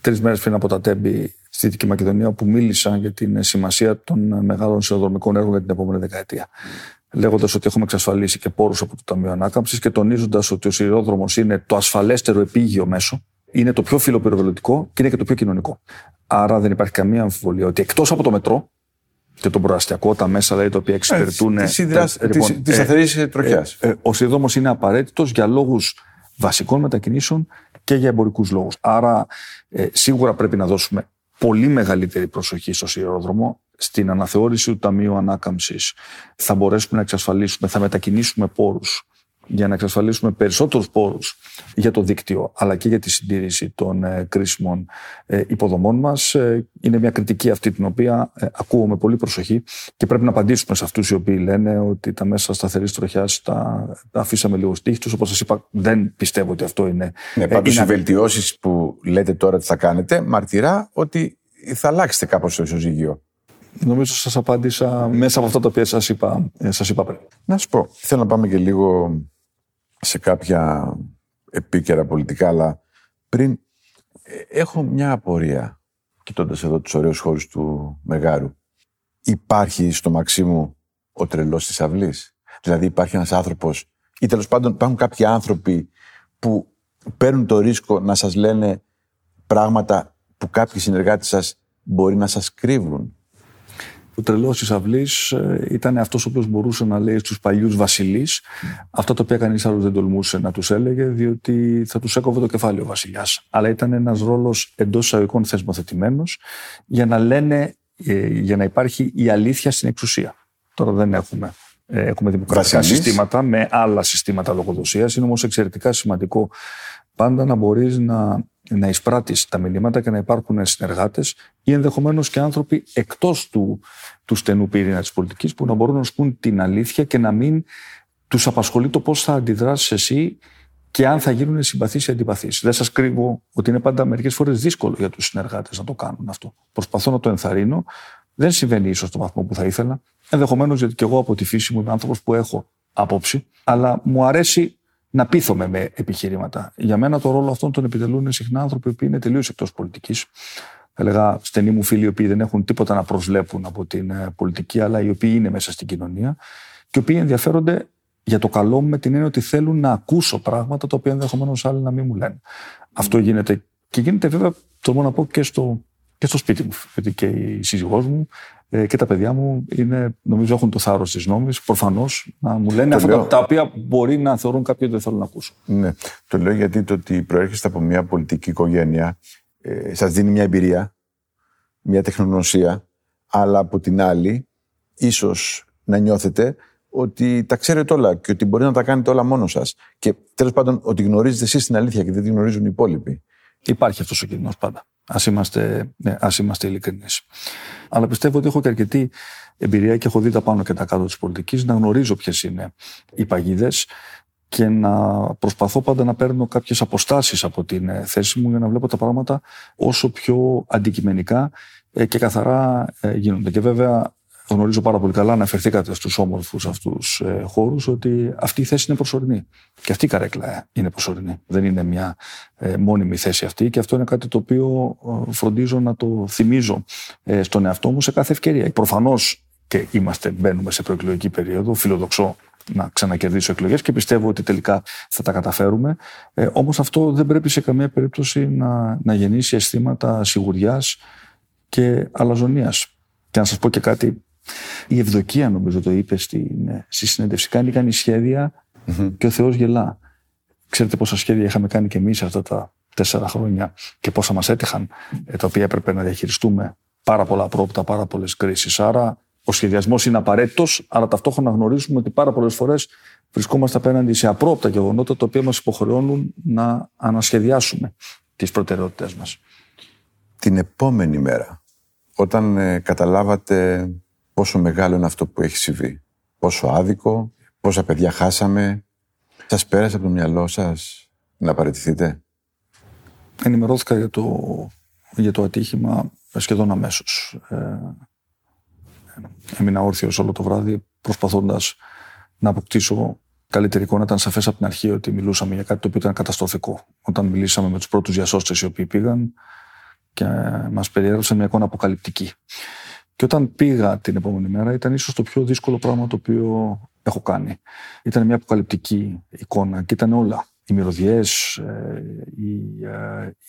τρεις μέρες πριν από τα τέμπη στη Δυτική Μακεδονία που μίλησα για την σημασία των μεγάλων σιδηροδρομικών έργων για την επόμενη δεκαετία. Λέγοντας ότι έχουμε εξασφαλίσει και πόρους από το Ταμείο Ανάκαμψης και τονίζοντας ότι ο σιδηρόδρομος είναι το ασφαλέστερο επίγειο μέσο, είναι το πιο φιλοπυροβολητικό και είναι και το πιο κοινωνικό. Άρα δεν υπάρχει καμία αμφιβολία ότι εκτός από το μετρό, και τον προαστιακό, τα μέσα δηλαδή, τα οποία εξυπηρετούν. Ε, τη σταθερή λοιπόν, ε, τροχιάς. Ε, ο σιδηρόδρομος είναι απαραίτητος για λόγους βασικών μετακινήσεων και για εμπορικούς λόγους. Άρα, σίγουρα πρέπει να δώσουμε πολύ μεγαλύτερη προσοχή στο σιδηρόδρομο. Στην αναθεώρηση του Ταμείου Ανάκαμψης θα μπορέσουμε να εξασφαλίσουμε, θα μετακινήσουμε πόρους για να εξασφαλίσουμε περισσότερους πόρους για το δίκτυο αλλά και για τη συντήρηση των ε, κρίσιμων ε, υποδομών μας. Ε, είναι μια κριτική αυτή την οποία ακούω με πολύ προσοχή και πρέπει να απαντήσουμε σε αυτούς οι οποίοι λένε ότι τα μέσα σταθερής τροχιάς τα, αφήσαμε λίγο στίχη τους. Όπως σας είπα, δεν πιστεύω ότι αυτό είναι. Ναι, πάντως οι βελτιώσεις που λέτε τώρα ότι θα κάνετε μαρτυρά ότι θα αλλάξετε κάπως το ισοζύγιο. Νομίζω σας απάντησα μέσα από αυτά τα οποία σας είπα, σας είπα πριν. Να σου πω, θέλω να πάμε και λίγο σε κάποια επίκαιρα πολιτικά, αλλά πριν ε, έχω μια απορία, κοιτώντας εδώ τους ωραίους χώρους του Μεγάρου. Υπάρχει στο Μαξίμου ο τρελός της αυλής; Δηλαδή υπάρχει ένας άνθρωπος ή τέλος πάντων υπάρχουν κάποιοι άνθρωποι που παίρνουν το ρίσκο να σας λένε πράγματα που κάποιοι συνεργάτες σας μπορεί να σας κρύβουν; Ο τρελός της αυλής ε, ήταν αυτός ο οποίος μπορούσε να λέει στους παλιούς βασιλείς αυτά τα οποία κανείς άλλος δεν τολμούσε να τους έλεγε, διότι θα τους έκοβε το κεφάλι ο βασιλιάς. Αλλά ήταν ένας ρόλος εντός εισαγωγικών θεσμοθετημένος για να λένε, ε, για να υπάρχει η αλήθεια στην εξουσία. Τώρα δεν έχουμε. Ε, έχουμε δημοκρατικά συστήματα με άλλα συστήματα λογοδοσίας. Είναι όμως εξαιρετικά σημαντικό πάντα να μπορείς να να εισπράττεις τα μηνύματα και να υπάρχουν συνεργάτες ή ενδεχομένως και άνθρωποι εκτός του, του στενού πυρήνα της πολιτικής που να μπορούν να σου πούν την αλήθεια και να μην τους απασχολεί το πώς θα αντιδράσεις εσύ και αν θα γίνουν συμπαθείς ή αντιπαθείς. Δεν σας κρύβω ότι είναι πάντα μερικές φορές δύσκολο για τους συνεργάτες να το κάνουν αυτό. Προσπαθώ να το ενθαρρύνω. Δεν συμβαίνει ίσως στο βαθμό που θα ήθελα. Ενδεχομένως γιατί και εγώ από τη φύση μου είμαι άνθρωπος που έχω άποψη, αλλά μου αρέσει να πείθομαι με επιχειρήματα. Για μένα το ρόλο αυτόν τον επιτελούν συχνά άνθρωποι που είναι τελείως εκτός πολιτικής. Θα έλεγα στενοί μου φίλοι οι οποίοι δεν έχουν τίποτα να προσβλέπουν από την ε, πολιτική, αλλά οι οποίοι είναι μέσα στην κοινωνία και οι οποίοι ενδιαφέρονται για το καλό μου με την έννοια ότι θέλουν να ακούσω πράγματα τα οποία ενδεχομένως άλλοι να μην μου λένε. Αυτό γίνεται και γίνεται βέβαια, τολμώ να πω, και στο, και στο σπίτι μου. Γιατί και η σύζυγός μου ε, και τα παιδιά μου είναι, νομίζω έχουν το θάρρος της νόμης, προφανώς να μου λένε αυτά λέω... τα οποία μπορεί να θεωρούν κάποιοι ότι δεν θέλουν να ακούσουν. Ναι. Το λέω γιατί το ότι προέρχεστε από μια πολιτική οικογένεια ε, σας δίνει μια εμπειρία, μια τεχνογνωσία, αλλά από την άλλη, ίσως να νιώθετε ότι τα ξέρετε όλα και ότι μπορεί να τα κάνετε όλα μόνος σας. Και τέλος πάντων ότι γνωρίζετε εσείς την αλήθεια και δεν τη γνωρίζουν οι υπόλοιποι. Υπάρχει αυτός ο κίνδυνος πάντα. Α είμαστε, ναι, ας είμαστε ειλικρινείς. Αλλά πιστεύω ότι έχω και αρκετή εμπειρία και έχω δει τα πάνω και τα κάτω της πολιτικής να γνωρίζω ποιες είναι οι παγίδες και να προσπαθώ πάντα να παίρνω κάποιες αποστάσεις από την ε, θέση μου για να βλέπω τα πράγματα όσο πιο αντικειμενικά ε, και καθαρά ε, γίνονται. Και βέβαια γνωρίζω πάρα πολύ καλά, αναφερθήκατε στους όμορφους αυτούς ε, χώρους, ότι αυτή η θέση είναι προσωρινή. Και αυτή η καρέκλα είναι προσωρινή. Δεν είναι μια ε, μόνιμη θέση αυτή. Και αυτό είναι κάτι το οποίο ε, φροντίζω να το θυμίζω ε, στον εαυτό μου σε κάθε ευκαιρία. Προφανώς και είμαστε, μπαίνουμε σε προεκλογική περίοδο. Φιλοδοξώ να ξανακερδίσω εκλογές και πιστεύω ότι τελικά θα τα καταφέρουμε. Ε, Όμως αυτό δεν πρέπει σε καμία περίπτωση να, να γεννήσει αισθήματα σιγουριάς και αλαζονίας. Και να σας πω και κάτι η Ευδοκία, νομίζω το είπε στην, ε, στη συνέντευξη, κάνει, κάνει και ο Θεός γελά. Ξέρετε πόσα σχέδια είχαμε κάνει και εμείς αυτά τα τέσσερα χρόνια και πόσα μας έτυχαν, ε, τα οποία έπρεπε να διαχειριστούμε πάρα πολλά πρόπτα, πάρα πολλές κρίσεις. Άρα ο σχεδιασμός είναι απαραίτητος, αλλά ταυτόχρονα γνωρίζουμε ότι πάρα πολλές φορές βρισκόμαστε απέναντι σε απρόπτα γεγονότα τα οποία μας υποχρεώνουν να ανασχεδιάσουμε τις προτεραιότητέ μας. Την επόμενη μέρα, όταν ε, καταλάβατε πόσο μεγάλο είναι αυτό που έχει συμβεί. Πόσο άδικο, πόσα παιδιά χάσαμε. Σας πέρασε από το μυαλό σας να παραιτηθείτε; Ενημερώθηκα για το, για το ατύχημα σχεδόν αμέσως. Ε, έμεινα όρθιος όλο το βράδυ προσπαθώντας να αποκτήσω καλύτερη εικόνα. Ήταν σαφές από την αρχή ότι μιλούσαμε για κάτι το οποίο ήταν καταστροφικό. Όταν μιλήσαμε με τους πρώτους διασώστες οι οποίοι πήγαν και μας περιέγραψαν μια εικόνα αποκαλυπτική. Και όταν πήγα την επόμενη μέρα ήταν ίσως το πιο δύσκολο πράγμα το οποίο έχω κάνει. Ήταν μια αποκαλυπτική εικόνα και ήταν όλα. Οι μυρωδιές, ε,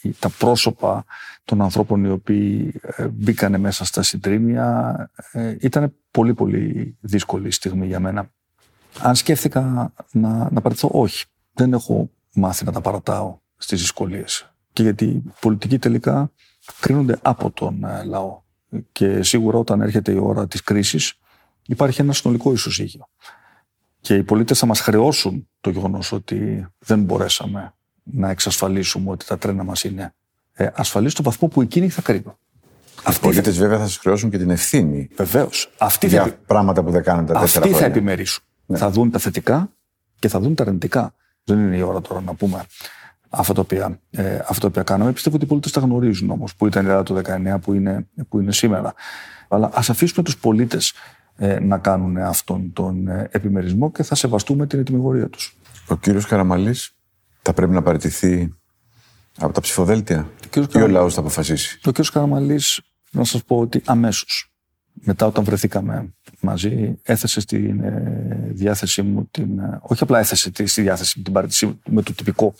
ε, τα πρόσωπα των ανθρώπων οι οποίοι ε, μπήκανε μέσα στα συντρίμια. Ήταν πολύ πολύ δύσκολη στιγμή για μένα. Αν σκέφτηκα να, να παραιτηθώ, όχι. Δεν έχω μάθει να τα παρατάω στις δυσκολίες. Και γιατί οι πολιτικοί τελικά κρίνονται από τον λαό και σίγουρα όταν έρχεται η ώρα της κρίσης υπάρχει ένα συνολικό ισοζύγιο. Και οι πολίτες θα μας χρεώσουν το γεγονός ότι δεν μπορέσαμε να εξασφαλίσουμε ότι τα τρένα μας είναι ε, ασφαλή στο βαθμό που εκείνοι θα κρίνουν. Οι πολίτες βέβαια θα σας χρεώσουν και την ευθύνη. Βεβαίως. Για θα... πράγματα που δεν κάνουν τα τέσσερα Αυτοί θα επιμερίσουν. Ναι. Θα δουν τα θετικά και θα δουν τα αρνητικά. Δεν είναι η ώρα τώρα να πούμε αυτά τα οποία, ε, οποία κάναμε. Πιστεύω ότι οι πολίτες τα γνωρίζουν όμως, που ήταν η Ελλάδα το 19, που είναι, που είναι σήμερα. Αλλά ας αφήσουμε τους πολίτες ε, να κάνουν αυτόν τον ε, επιμερισμό και θα σεβαστούμε την ετοιμιγορία τους. Ο κύριος Καραμαλής θα πρέπει να παραιτηθεί από τα ψηφοδέλτια. Ο ή ο λαός θα αποφασίσει; Ο κύριος Καραμαλής, να σας πω ότι αμέσως μετά όταν βρεθήκαμε μαζί, έθεσε στη ε, διάθεσή μου την. Ε, όχι απλά έθεσε στη διάθεση μου την παρέτησή με το τυπικό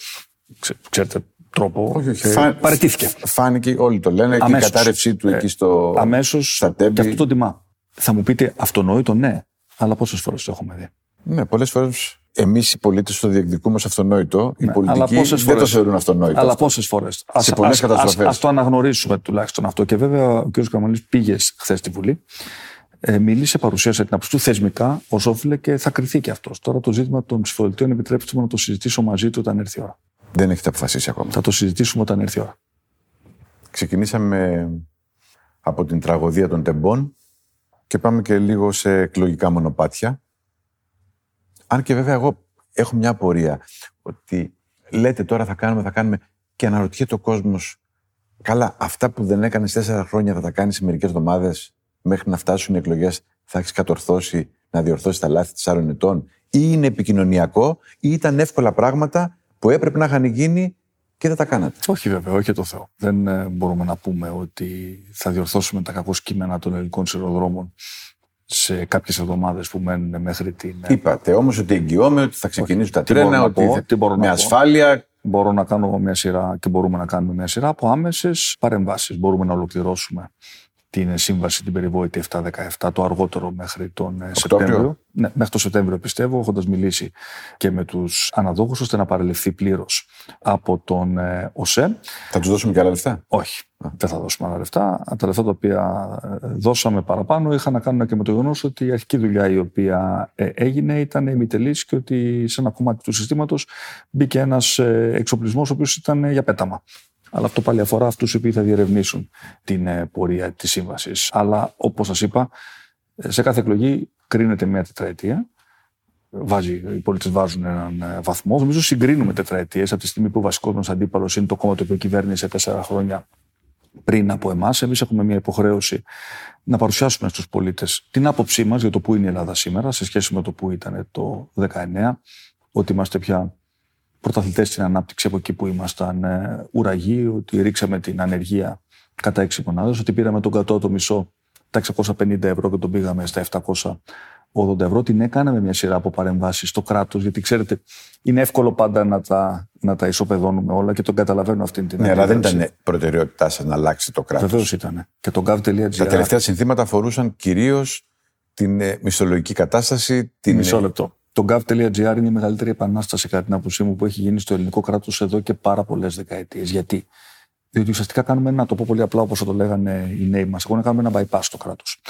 ξέρετε, τρόπο. Όχι, όχι. Φα... Παραιτήθηκε. Φάνηκε, όλοι το λένε, Αμέσως. και η κατάρρευσή του ε, εκεί στο. Αμέσως. Και αυτό το τιμά. Θα μου πείτε αυτονόητο, ναι. Αλλά πόσες φορές το έχουμε δει; Ναι, πολλές φορές εμείς οι πολίτες το διεκδικούμε ως αυτονόητο. Οι ναι, πολιτικοί δεν φορές, το θεωρούν αυτονόητο. Αλλά πόσες φορές; Σε πολλές καταστροφές. Α το αναγνωρίσουμε τουλάχιστον αυτό. Και βέβαια ο κ. Καμαλής πήγε χθες στη Βουλή. Ε, μίλησε, παρουσίασε την άποψη του θεσμικά ως όφιλε και θα κρυθεί και αυτός. Τώρα το ζήτημα των ψηφοδελτίων επιτρέψτε μου να το συζητήσω μαζί του όταν έρθει η ώρα. Δεν έχετε αποφασίσει ακόμα. Θα το συζητήσουμε όταν έρθει η ώρα. Ξεκινήσαμε από την τραγωδία των τεμπών και πάμε και λίγο σε εκλογικά μονοπάτια. Αν και βέβαια εγώ έχω μια απορία ότι λέτε τώρα θα κάνουμε, θα κάνουμε και αναρωτιέται ο κόσμος καλά αυτά που δεν έκανες τέσσερα χρόνια θα τα κάνεις σε μερικές εβδομάδες μέχρι να φτάσουν οι εκλογές θα έχεις κατορθώσει να διορθώσεις τα λάθη τεσσάρων ετών ή είναι επικοινωνιακό ή ήταν εύκολα πράγματα που έπρεπε να είχαν γίνει και δεν τα κάνατε. Όχι βέβαια, όχι το Θεό. Δεν ε, μπορούμε να πούμε ότι θα διορθώσουμε τα κακό κείμενα των ελληνικών σειροδρόμων σε κάποιες εβδομάδες που μένουν μέχρι την. Ε, Είπατε όμως ότι εγγυώμαι ότι θα ξεκινήσουν τα τρένα, ότι πω, τι μπορώ με να ασφάλεια. Μπορώ να κάνω μια σειρά και μπορούμε να κάνουμε μια σειρά από άμεσες παρεμβάσεις. Μπορούμε να ολοκληρώσουμε την σύμβαση την περιβόητη 7-17 το αργότερο μέχρι τον ε, Σεπτέμβριο. Ναι, μέχρι τον Σεπτέμβριο πιστεύω, έχοντας μιλήσει και με τους αναδόχους, ώστε να παρελευθεί πλήρως από τον ε, ΟΣΕ. Θα τους δώσουμε και άλλα λεφτά; Όχι, δεν θα δώσουμε άλλα λεφτά. Τα λεφτά τα οποία ε, δώσαμε παραπάνω είχαν να κάνουν και με το γεγονός ότι η αρχική δουλειά η οποία έγινε ήταν ημιτελής και ότι σε ένα κομμάτι του συστήματος μπήκε ένας εξοπλισμός ο οποίος ήταν για πέταμα. Αλλά αυτό πάλι αφορά αυτούς οι οποίοι θα διερευνήσουν την ε, πορεία της σύμβασης. Αλλά όπως σας είπα, ε, σε κάθε εκλογή κρίνεται μια τετραετία. Βάζει, οι πολίτες βάζουν έναν ε, βαθμό. Νομίζω συγκρίνουμε τετραετίες από τη στιγμή που ο βασικό μα αντίπαλος είναι το κόμμα το οποίο κυβέρνησε τέσσερα χρόνια πριν από εμάς. Εμείς έχουμε μια υποχρέωση να παρουσιάσουμε στους πολίτες την άποψή μας για το πού είναι η Ελλάδα σήμερα σε σχέση με το που ήταν το 19, ότι είμαστε πια πρωταθλητές στην ανάπτυξη από εκεί που ήμασταν ε, ουραγοί, ότι ρίξαμε την ανεργία κατά 6 μονάδες, ότι πήραμε τον κατώτο μισό τα 650 ευρώ και τον πήγαμε στα 780 ευρώ. Την έκαναμε μια σειρά από παρεμβάσεις στο κράτος, γιατί ξέρετε, είναι εύκολο πάντα να τα, να τα ισοπεδώνουμε όλα και τον καταλαβαίνω αυτή την Ναι, αλλά δεν ήταν προτεραιότητά σας να αλλάξει το κράτος. Βεβαίως ήταν. Και το gov.gr. Τα τελευταία συνθήματα αφορούσαν κυρίως την ε, μισθολογική κατάσταση. Την... Μισό ε, λεπτό. Το gov.gr είναι η μεγαλύτερη επανάσταση, κατά την άποψή μου, που έχει γίνει στο ελληνικό κράτος εδώ και πάρα πολλές δεκαετίες. Γιατί; Διότι ουσιαστικά κάνουμε ένα, το πω πολύ απλά όπως το λέγανε οι νέοι μας, εγώ να κάνουμε ένα bypass στο κράτος.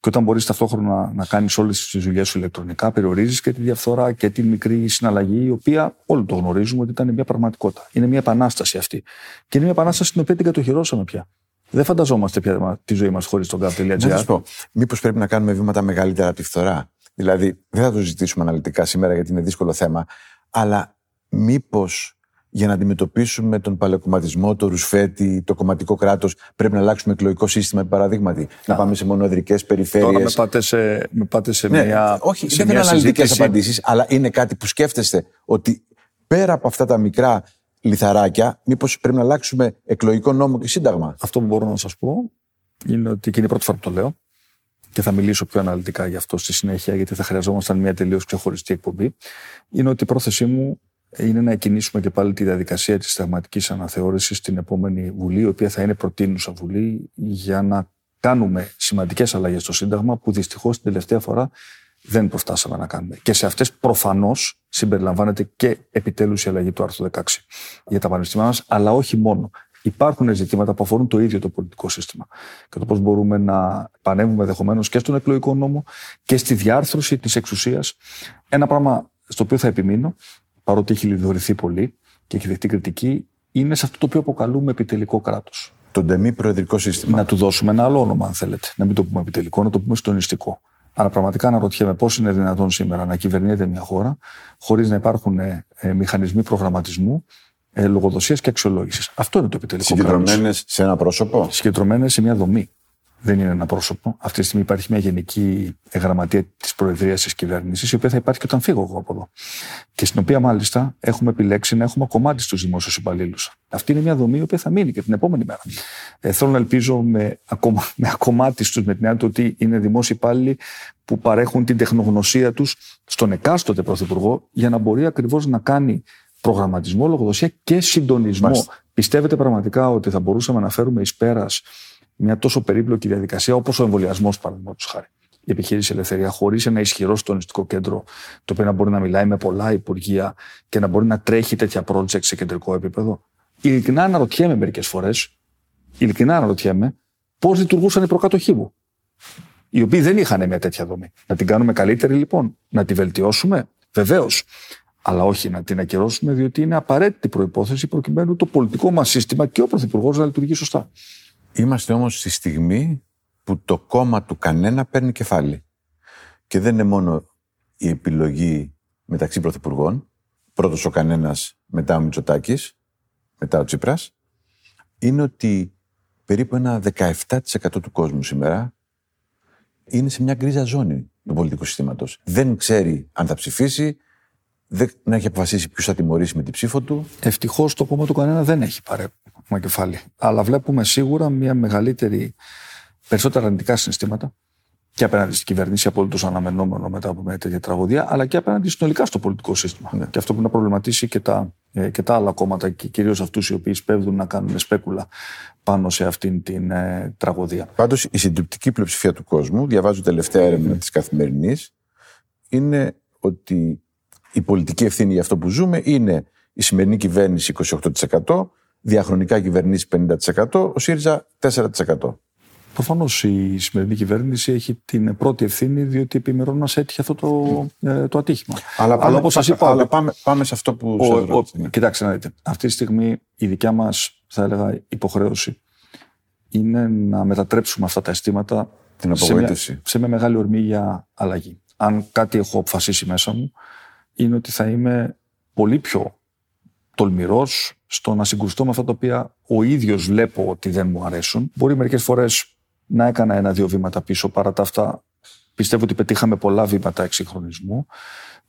Και όταν μπορείς ταυτόχρονα να κάνεις όλες τις δουλειές σου ηλεκτρονικά, περιορίζεις και τη διαφθορά και τη μικρή συναλλαγή, η οποία όλοι το γνωρίζουμε ότι ήταν μια πραγματικότητα. Είναι μια επανάσταση αυτή. Και είναι μια επανάσταση την οποία την κατοχυρώσαμε πια. Δεν φανταζόμαστε πια τη ζωή μας χωρίς τον gov.gr. Να σας πω, μήπως πρέπει να κάνουμε βήματα μεγαλύτερα από τη φθορά; Δηλαδή, δεν θα το ζητήσουμε αναλυτικά σήμερα γιατί είναι δύσκολο θέμα, αλλά μήπως για να αντιμετωπίσουμε τον παλαιοκομματισμό, το ρουσφέτη, το κομματικό κράτος, πρέπει να αλλάξουμε εκλογικό σύστημα, παραδείγματι. Να πάμε σε μονοεδρικές περιφέρειες. Τώρα με πάτε σε, με πάτε σε ναι, μια. Όχι, σε δεν είναι αναλυτικές απαντήσεις, αλλά είναι κάτι που σκέφτεστε ότι πέρα από αυτά τα μικρά λιθαράκια, μήπως πρέπει να αλλάξουμε εκλογικό νόμο και σύνταγμα; Αυτό που μπορώ να σας πω είναι ότι και είναι η πρώτη φορά που το λέω και θα μιλήσω πιο αναλυτικά γι' αυτό στη συνέχεια, γιατί θα χρειαζόμασταν μια τελείως ξεχωριστή εκπομπή, είναι ότι η πρόθεσή μου είναι να κινήσουμε και πάλι τη διαδικασία της συνταγματική αναθεώρησης στην επόμενη Βουλή, η οποία θα είναι προτείνουσα Βουλή, για να κάνουμε σημαντικές αλλαγές στο Σύνταγμα, που δυστυχώς την τελευταία φορά δεν προφτάσαμε να κάνουμε. Και σε αυτές προφανώς συμπεριλαμβάνεται και επιτέλους η αλλαγή του άρθρου 16 για τα πανεπιστήμια μας, αλλά όχι μόνο υπάρχουν ζητήματα που αφορούν το ίδιο το πολιτικό σύστημα και το πώς μπορούμε να πανεύουμε ενδεχομένως και στον εκλογικό νόμο και στη διάρθρωση της εξουσίας. Ένα πράγμα στο οποίο θα επιμείνω, παρότι έχει λιδωρηθεί πολύ και έχει δεχτεί κριτική, είναι σε αυτό το οποίο αποκαλούμε επιτελικό κράτος. Το ντεμή προεδρικό σύστημα. Να του δώσουμε ένα άλλο όνομα, αν θέλετε. Να μην το πούμε επιτελικό, να το πούμε στονιστικό. Αλλά πραγματικά αναρωτιέμαι πώς είναι δυνατόν σήμερα να κυβερνιέται μια χώρα χωρίς να υπάρχουν ε, μηχανισμοί προγραμματισμού ε, λογοδοσίας και αξιολόγησης. Αυτό είναι το επιτελικό Συγκεντρωμένες σε ένα πρόσωπο; Συγκεντρωμένες σε μια δομή. Δεν είναι ένα πρόσωπο. Αυτή τη στιγμή υπάρχει μια γενική γραμματεία της Προεδρίας της κυβέρνησης, η οποία θα υπάρχει και όταν φύγω εγώ από εδώ. Και στην οποία μάλιστα έχουμε επιλέξει να έχουμε κομμάτι στους δημόσιους υπαλλήλους. Αυτή είναι μια δομή η οποία θα μείνει και την επόμενη μέρα. Ε, θέλω να ελπίζω με, ακόμα, με ακομμάτι του, με την έννοια ότι είναι δημόσιοι υπάλληλοι που παρέχουν την τεχνογνωσία τους στον εκάστοτε πρωθυπουργό για να μπορεί ακριβώς να κάνει προγραμματισμό, λογοδοσία και συντονισμό. Πιστεύετε πραγματικά ότι θα μπορούσαμε να φέρουμε εις πέρας μια τόσο περίπλοκη διαδικασία όπως ο εμβολιασμός, παραδείγματος χάρη; Η επιχείρηση ελευθερία, χωρίς ένα ισχυρό συντονιστικό κέντρο, το οποίο να μπορεί να μιλάει με πολλά υπουργεία και να μπορεί να τρέχει τέτοια project σε κεντρικό επίπεδο; Ειλικρινά αναρωτιέμαι μερικές φορές, ειλικρινά αναρωτιέμαι, πώς λειτουργούσαν οι προκατοχοί μου. Οι οποίοι δεν είχαν μια τέτοια δομή. Να την κάνουμε καλύτερη λοιπόν, να τη βελτιώσουμε; Βεβαίως αλλά όχι να την ακυρώσουμε, διότι είναι απαραίτητη προπόθεση προκειμένου το πολιτικό μας σύστημα και ο Πρωθυπουργός να λειτουργεί σωστά. Είμαστε όμως στη στιγμή που το κόμμα του κανένα παίρνει κεφάλι. Και δεν είναι μόνο η επιλογή μεταξύ πρωθυπουργών, πρώτος ο κανένας, μετά ο Μητσοτάκης, μετά ο Τσίπρας, είναι ότι περίπου ένα 17% του κόσμου σήμερα είναι σε μια γκρίζα ζώνη του πολιτικού συστήματος. Δεν ξέρει αν θα ψηφίσει, δεν έχει αποφασίσει ποιος θα τιμωρήσει με την ψήφο του. Ευτυχώς το κόμμα του κανένα δεν έχει πάρει κεφάλι. Αλλά βλέπουμε σίγουρα μια μεγαλύτερη, περισσότερα αρνητικά συναισθήματα, και απέναντι στην κυβέρνηση, απολύτως αναμενόμενο μετά από μια τέτοια τραγωδία, αλλά και απέναντι συνολικά στο πολιτικό σύστημα. Ναι. Και αυτό που να προβληματίσει και τα, ε, και τα άλλα κόμματα, και κυρίως αυτούς οι οποίοι σπέβδουν να κάνουν σπέκουλα πάνω σε αυτήν την ε, τραγωδία. Πάντως, η συντριπτική πλειοψηφία του κόσμου, διαβάζω τελευταία έρευνα της καθημερινής, είναι ότι η πολιτική ευθύνη για αυτό που ζούμε είναι η σημερινή κυβέρνηση 28%, διαχρονικά κυβερνήσει 50%, ο ΣΥΡΙΖΑ 4%. Προφανώς η σημερινή κυβέρνηση έχει την πρώτη ευθύνη, διότι επιμερών μα έτυχε αυτό το, ε, το ατύχημα. Αλλά, πάμε, αλλά, όπως είπα, αλλά πάμε, πάμε σε αυτό που. Ο, ο, κοιτάξτε να δείτε. Αυτή τη στιγμή η δικιά μας, θα έλεγα, υποχρέωση είναι να μετατρέψουμε αυτά τα αισθήματα την σε, μια, σε μια μεγάλη ορμή για αλλαγή. Αν κάτι έχω αποφασίσει μέσα μου, είναι ότι θα είμαι πολύ πιο τολμηρός στο να συγκρουστώ με αυτά τα οποία ο ίδιος βλέπω ότι δεν μου αρέσουν. Μπορεί μερικές φορές να έκανα ένα-δύο βήματα πίσω. Παρά τα αυτά, πιστεύω ότι πετύχαμε πολλά βήματα εξυγχρονισμού.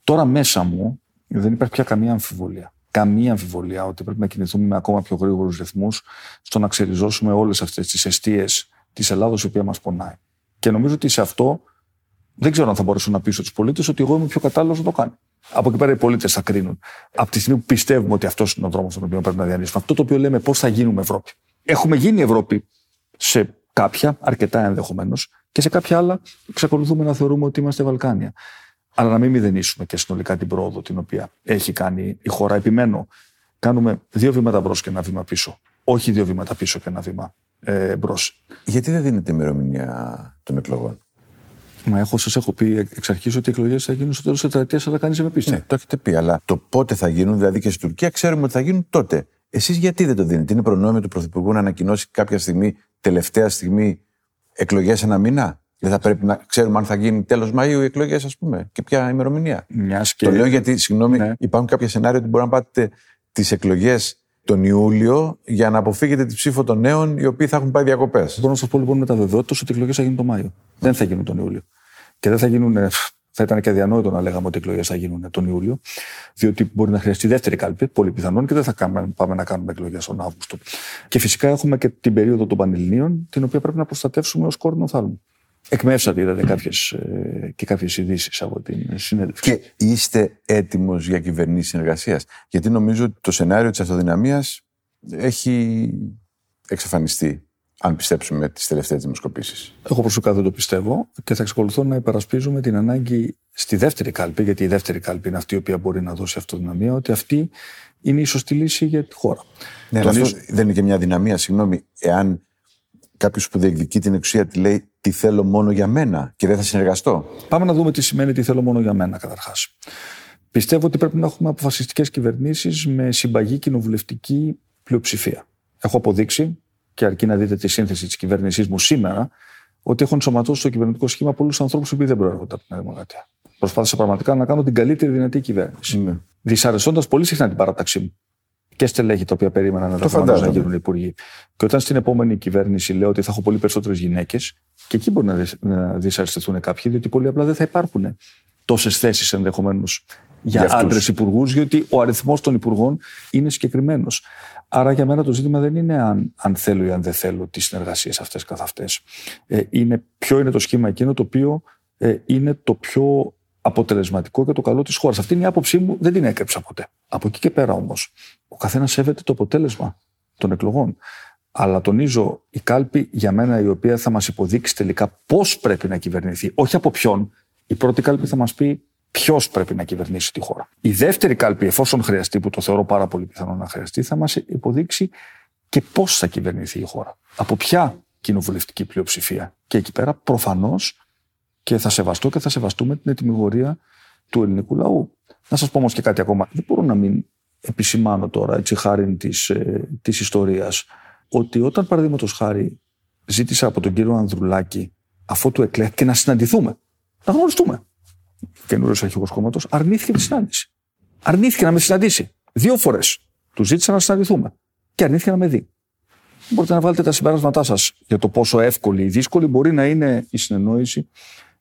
Τώρα μέσα μου δεν υπάρχει πια καμία αμφιβολία. Καμία αμφιβολία ότι πρέπει να κινηθούμε με ακόμα πιο γρήγορους ρυθμούς στο να ξεριζώσουμε όλες αυτές τις αιστείες της Ελλάδος, η οποία μας πονάει. Και νομίζω ότι σε αυτό δεν ξέρω αν θα μπορέσω να πείσω τους πολίτες ότι εγώ είμαι πιο κατάλληλος να το κάνω. Από εκεί πέρα οι πολίτες θα κρίνουν. Από τη στιγμή που πιστεύουμε ότι αυτός είναι ο δρόμος τον οποίο πρέπει να διανύσουμε. Αυτό το οποίο λέμε πώς θα γίνουμε Ευρώπη. Έχουμε γίνει Ευρώπη σε κάποια, αρκετά ενδεχομένως, και σε κάποια άλλα εξακολουθούμε να θεωρούμε ότι είμαστε Βαλκάνια. Αλλά να μην μηδενίσουμε και συνολικά την πρόοδο την οποία έχει κάνει η χώρα. Επιμένω, κάνουμε δύο βήματα μπρος και ένα βήμα πίσω. Όχι δύο βήματα πίσω και ένα βήμα ε, μπρος. Γιατί δεν δίνεται ημερομηνία των εκλογών; Μα έχω, σας έχω πει εξ αρχής ότι οι εκλογές θα γίνουν στο τέλος της τετραετίας, αλλά κανεί δεν με πείσει. Ναι, το έχετε πει. Αλλά το πότε θα γίνουν, δηλαδή και στην Τουρκία, ξέρουμε ότι θα γίνουν τότε. Εσείς γιατί δεν το δίνετε, Είναι προνόμιο του Πρωθυπουργού να ανακοινώσει κάποια στιγμή, τελευταία στιγμή, εκλογές ένα μήνα; Δεν θα πρέπει να ξέρουμε αν θα γίνει τέλος Μαου οι εκλογές, ας πούμε, και ποια ημερομηνία; και... Το λέω γιατί, συγγνώμη, ναι. υπάρχουν κάποια σενάρια ότι μπορεί να πάτε τις εκλογές τον Ιούλιο για να αποφύγετε τη ψήφο των νέων οι οποίοι θα έχουν πάει διακοπές. Μπορώ να σας πω λοιπόν με τα βεβαιότητα ότι οι εκλογές θα γίνουν τον Μάιο. Δεν θα γίνουν τον Ιούλιο. Και δεν θα γίνουν. Θα ήταν και αδιανόητο να λέγαμε ότι οι εκλογές θα γίνουν τον Ιούλιο, διότι μπορεί να χρειαστεί δεύτερη κάλπη, πολύ πιθανόν, και δεν θα πάμε να κάνουμε εκλογές τον Αύγουστο. Και φυσικά έχουμε και την περίοδο των Πανελληνίων, την οποία πρέπει να προστατεύσουμε ως κόρνο θάλμου. Εκμεύσατε, είδατε κάποιες, ε, και κάποιες ειδήσεις από την συνέντευξη. Και είστε έτοιμος για κυβερνήσεις συνεργασίας; Γιατί νομίζω ότι το σενάριο της αυτοδυναμίας έχει εξαφανιστεί αν πιστέψουμε τις τελευταίες δημοσκοπήσεις. Εγώ προσωπικά δεν το πιστεύω και θα εξακολουθώ να υπερασπίζουμε την ανάγκη στη δεύτερη κάλπη, γιατί η δεύτερη κάλπη είναι αυτή η οποία μπορεί να δώσει αυτοδυναμία, ότι αυτή είναι η σωστή λύση για τη χώρα. Ναι, αυτό δεν είναι και μια δυναμία, συγγνώμη, εάν κάποιος που διεκδικεί την εξουσία τη λέει Τι θέλω μόνο για μένα και δεν θα συνεργαστώ. Πάμε να δούμε τι σημαίνει Τι θέλω μόνο για μένα, καταρχάς. Πιστεύω ότι πρέπει να έχουμε αποφασιστικές κυβερνήσεις με συμπαγή κοινοβουλευτική πλειοψηφία. Έχω αποδείξει και αρκεί να δείτε τη σύνθεση της κυβέρνησής μου σήμερα, ότι έχω ενσωματώσει στο κυβερνητικό σχήμα πολλούς ανθρώπους που δεν προέρχονται από την Δημοκρατία. Προσπάθησα πραγματικά να κάνω την καλύτερη δυνατή κυβέρνηση. Ναι. Δυσαρεστώντας πολύ συχνά την παράταξή μου. Και στελέχη τα οποία περίμεναν να, να γίνουν υπουργοί. Και όταν στην επόμενη κυβέρνηση λέω ότι θα έχω πολύ περισσότερες γυναίκες, και εκεί μπορεί να δυσαρεστηθούν κάποιοι, διότι πολύ απλά δεν θα υπάρχουν τόσες θέσεις ενδεχομένως για, για άντρες υπουργούς, γιατί ο αριθμός των υπουργών είναι συγκεκριμένος. Άρα για μένα το ζήτημα δεν είναι αν, αν θέλω ή αν δεν θέλω τις συνεργασίες αυτές καθ' αυτές. Ε, είναι ποιο είναι το σχήμα εκείνο το οποίο ε, είναι το πιο αποτελεσματικό και το καλό της χώρας. Αυτή είναι η άποψή μου, δεν την έκρυψα ποτέ. Από εκεί και πέρα όμως, ο καθένας σέβεται το αποτέλεσμα των εκλογών. Αλλά τονίζω η κάλπη για μένα η οποία θα μας υποδείξει τελικά πώς πρέπει να κυβερνηθεί, όχι από ποιον. Η πρώτη κάλπη θα μας πει ποιος πρέπει να κυβερνήσει τη χώρα. Η δεύτερη κάλπη, εφόσον χρειαστεί, που το θεωρώ πάρα πολύ πιθανό να χρειαστεί, θα μας υποδείξει και πώς θα κυβερνηθεί η χώρα. Από ποια κοινοβουλευτική πλειοψηφία. Και εκεί πέρα προφανώς και θα σεβαστώ και θα σεβαστούμε την ετοιμιγορία του ελληνικού λαού. Να σας πω όμως και κάτι ακόμα. Δεν μπορώ να μην επισημάνω τώρα, έτσι χάρη της της ε, ιστορίας, ότι όταν παραδείγματος χάρη ζήτησα από τον κύριο Ανδρουλάκη, αφού του εκλέχθηκε να συναντηθούμε, να γνωριστούμε καινούριος αρχηγός κόμματος, αρνήθηκε τη συνάντηση. Αρνήθηκε να με συναντήσει. Δύο φορές. Του ζήτησα να συναντηθούμε. Και αρνήθηκε να με δει. Μπορείτε να βάλετε τα συμπεράσματά σας για το πόσο εύκολη ή δύσκολη μπορεί να είναι η συνεννόηση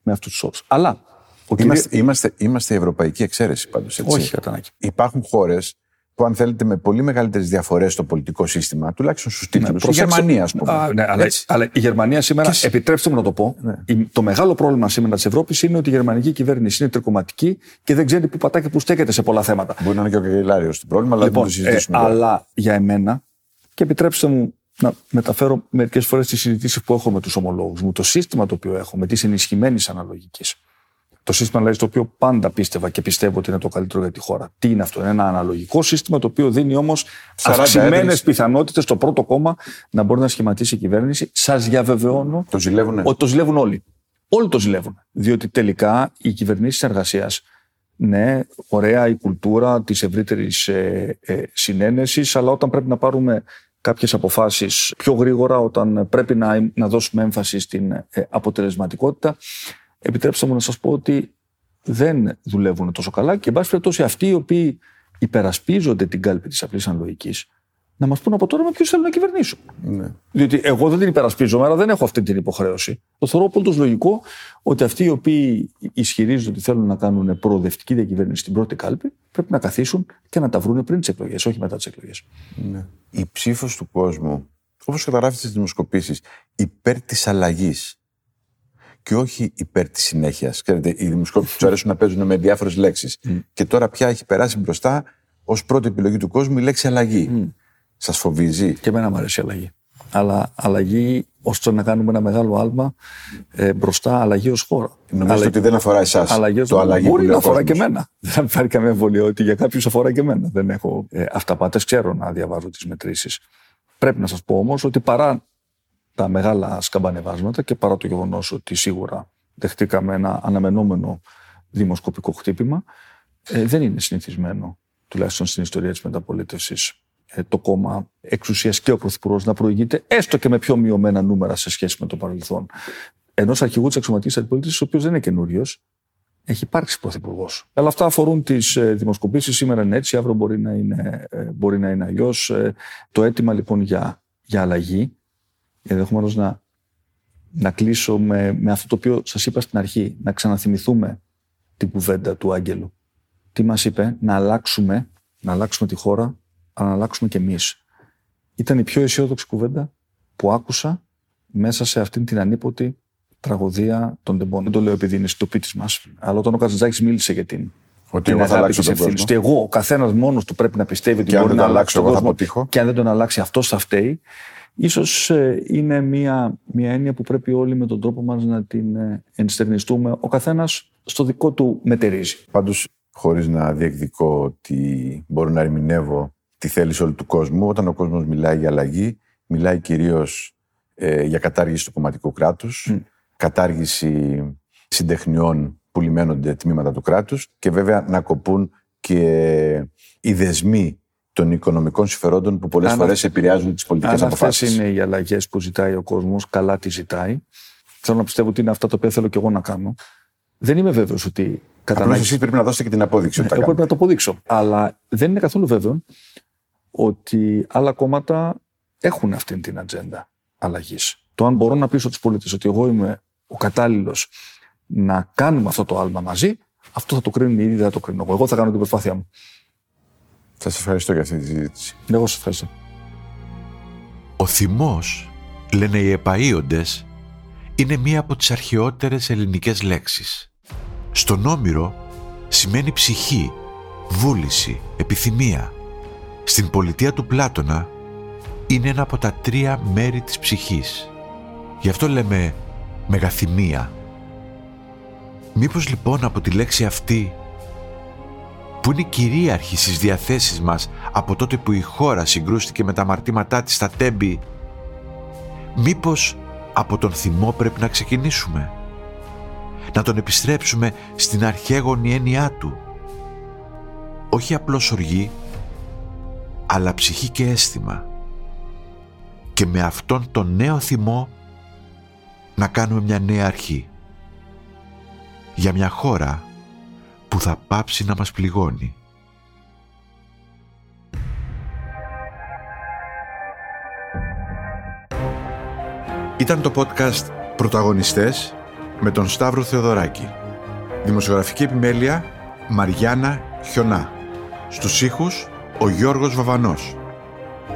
με αυτούς τους όρους. Αλλά. Ο είμαστε, είμαστε, είμαστε η ευρωπαϊκή εξαίρεση πάντως. Όχι, Κατανάκη. Υπάρχουν χώρες που αν θέλετε με πολύ μεγαλύτερες διαφορές στο πολιτικό σύστημα, τουλάχιστον στους τίτλους. Ναι, η Γερμανία, ας πούμε. Α, ναι, αλλά, αλλά, η Γερμανία σήμερα, και... επιτρέψτε μου να το πω, ναι. το μεγάλο πρόβλημα σήμερα της Ευρώπης είναι ότι η γερμανική κυβέρνηση είναι τρικοματική και δεν ξέρει που πατά και που στέκεται σε πολλά θέματα. Μπορεί να είναι και ο Καγκελάριος το πρόβλημα, αλλά λοιπόν, δεν το συζητήσουμε. Ε, αλλά για εμένα, και επιτρέψτε μου να μεταφέρω μερικές φορές τις συζητήσεις που έχω με τους ομολόγους μου, το σύστημα το οποίο έχω με τη ενισχυμένη αναλογική. Το σύστημα δηλαδή, το οποίο πάντα πίστευα και πιστεύω ότι είναι το καλύτερο για τη χώρα. Τι είναι αυτό, είναι ένα αναλογικό σύστημα το οποίο δίνει όμως αυξημένε πιθανότητες στο πρώτο κόμμα να μπορεί να σχηματίσει η κυβέρνηση. Σας διαβεβαιώνω το ζηλεύουν. ότι το ζηλεύουν όλοι. Όλοι το ζηλεύουν. Διότι τελικά οι κυβερνήσεις εργασίας, ναι, ωραία η κουλτούρα της ευρύτερης ε, ε, συνένεσης, αλλά όταν πρέπει να πάρουμε κάποιες αποφάσεις πιο γρήγορα, όταν πρέπει να, να δώσουμε έμφαση στην ε, αποτελεσματικότητα, επιτρέψτε μου να σας πω ότι δεν δουλεύουν τόσο καλά και, εν πάση περιπτώσει, αυτοί οι οποίοι υπερασπίζονται την κάλπη της απλής αναλογικής, να μας πούν από τώρα με ποιους θέλουν να κυβερνήσουν. Ναι. Διότι εγώ δεν την υπερασπίζομαι, άρα δεν έχω αυτή την υποχρέωση. Το θεωρώ απολύτω λογικό ότι αυτοί οι οποίοι ισχυρίζονται ότι θέλουν να κάνουν προοδευτική διακυβέρνηση στην πρώτη κάλπη, πρέπει να καθίσουν και να τα βρουν πριν τις εκλογές, όχι μετά τις εκλογές. Ναι. Η ψήφος του κόσμου, όπως καταγράφει στις δημοσκοπήσεις, υπέρ της αλλαγής και όχι υπέρ της συνέχειας. Ξέρετε, οι δημοσκόποι του αρέσουν να παίζουν με διάφορες λέξεις. Και τώρα πια έχει περάσει μπροστά ως πρώτη επιλογή του κόσμου η λέξη αλλαγή. Mm. Σας φοβίζει; Και εμένα μου αρέσει η αλλαγή. Αλλά αλλαγή ώστε να κάνουμε ένα μεγάλο άλμα ε, μπροστά, αλλαγή ως χώρα. Νομίζω ότι δεν αφορά εσάς. Το αλλαγή Μπορεί να αφορά και εμένα. Δεν υπάρχει καμία εμβολία ότι για κάποιους αφορά και εμένα. Δεν έχω ε, αυταπάτες, ξέρω να διαβάζω τις μετρήσεις. Πρέπει να σας πω όμως ότι παρά τα μεγάλα σκαμπανεβάσματα και παρά το γεγονός ότι σίγουρα δεχτήκαμε ένα αναμενόμενο δημοσκοπικό χτύπημα, ε, δεν είναι συνηθισμένο, τουλάχιστον στην ιστορία της μεταπολίτευσης, ε, το κόμμα εξουσίας και ο Πρωθυπουργός να προηγείται έστω και με πιο μειωμένα νούμερα σε σχέση με το παρελθόν. Ενός αρχηγού της αξιωματικής αντιπολίτευσης, ο οποίος δεν είναι καινούριος, έχει υπάρξει πρωθυπουργός. Αλλά αυτά αφορούν τις ε, δημοσκοπήσεις. Σήμερα είναι έτσι, αύριο μπορεί να είναι, ε, μπορεί να είναι αλλιώς. Ε, το αίτημα λοιπόν για, για αλλαγή ενδεχομένως να, να κλείσω με, με αυτό το οποίο σας είπα στην αρχή, να ξαναθυμηθούμε την κουβέντα του Άγγελου. Τι μας είπε, να αλλάξουμε, να αλλάξουμε τη χώρα, αλλά να αλλάξουμε κι εμείς. Ήταν η πιο αισιόδοξη κουβέντα που άκουσα μέσα σε αυτήν την ανίποτη τραγωδία των τεμπών. Δεν το λέω επειδή είναι συντοπίτης μας, αλλά όταν ο Καζαντζάκη μίλησε για την ότι εγώ θα αλλάξω τον κόσμο. Ότι εγώ, ο καθένας μόνος του πρέπει να πιστεύει ότι μπορεί να αλλάξει τον κόσμο. Και αν δεν τον αλλάξει, αυτός θα φταίει. Ίσως ε, είναι μια, μια έννοια που πρέπει όλοι με τον τρόπο μας να την ε, ενστερνιστούμε. Ο καθένας στο δικό του μετερίζει. Πάντως, χωρίς να διεκδικώ ότι μπορώ να ερμηνεύω τη θέληση όλου του κόσμου, όταν ο κόσμος μιλάει για αλλαγή, μιλάει κυρίως ε, για κατάργηση του κομματικού κράτους, κατάργηση συντεχνιών που λιμένονται τμήματα του κράτους και βέβαια να κοπούν και οι δεσμοί των οικονομικών συμφερόντων που πολλές φορές επηρεάζουν τις πολιτικές αποφάσει. Αν αυτές είναι οι αλλαγές που ζητάει ο κόσμος, καλά τις ζητάει. Θέλω να πιστεύω ότι είναι αυτά τα οποία θέλω και εγώ να κάνω. Δεν είμαι βέβαιος ότι. Απλώς εσείς πρέπει να δώσετε και την απόδειξη. Ναι, εγώ πρέπει να το αποδείξω. Αλλά δεν είναι καθόλου βέβαιο ότι άλλα κόμματα έχουν αυτή την ατζέντα αλλαγής. Το αν μπορώ να πείσω τους πολίτες ότι εγώ είμαι ο κατάλληλος να κάνουμε αυτό το άλμα μαζί, αυτό θα το κρίνουν ήδη, δεν θα το κρίνω εγώ. Εγώ θα κάνω την προσπάθειά μου. Σας ευχαριστώ για αυτή τη συζήτηση. Εγώ σας ευχαριστώ. Ο θυμός, λένε οι επαΐοντες, είναι μία από τις αρχαιότερες ελληνικές λέξεις. Στον Όμηρο σημαίνει ψυχή, βούληση, επιθυμία. Στην πολιτεία του Πλάτωνα είναι ένα από τα τρία μέρη της ψυχής. Γι' αυτό λέμε μεγαθυμία. Μήπως λοιπόν από τη λέξη αυτή που είναι κυρίαρχη στις διαθέσεις μας από τότε που η χώρα συγκρούστηκε με τα μαρτήματά της στα τέμπη, μήπως από τον θυμό πρέπει να ξεκινήσουμε; Να τον επιστρέψουμε στην αρχαίγονη έννοιά του. Όχι απλώς οργή, αλλά ψυχή και αίσθημα. Και με αυτόν τον νέο θυμό να κάνουμε μια νέα αρχή. Για μια χώρα που θα πάψει να μας πληγώνει. Ήταν το podcast «Πρωταγωνιστές» με τον Σταύρο Θεοδωράκη. Δημοσιογραφική επιμέλεια Μαριάννα Χιονά. Στους ήχους ο Γιώργος Βαβανός.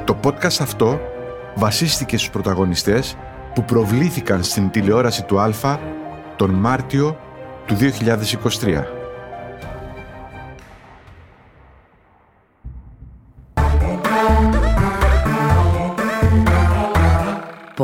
Το podcast αυτό βασίστηκε στους πρωταγωνιστές που προβλήθηκαν στην τηλεόραση του Α τον Μάρτιο του 2023.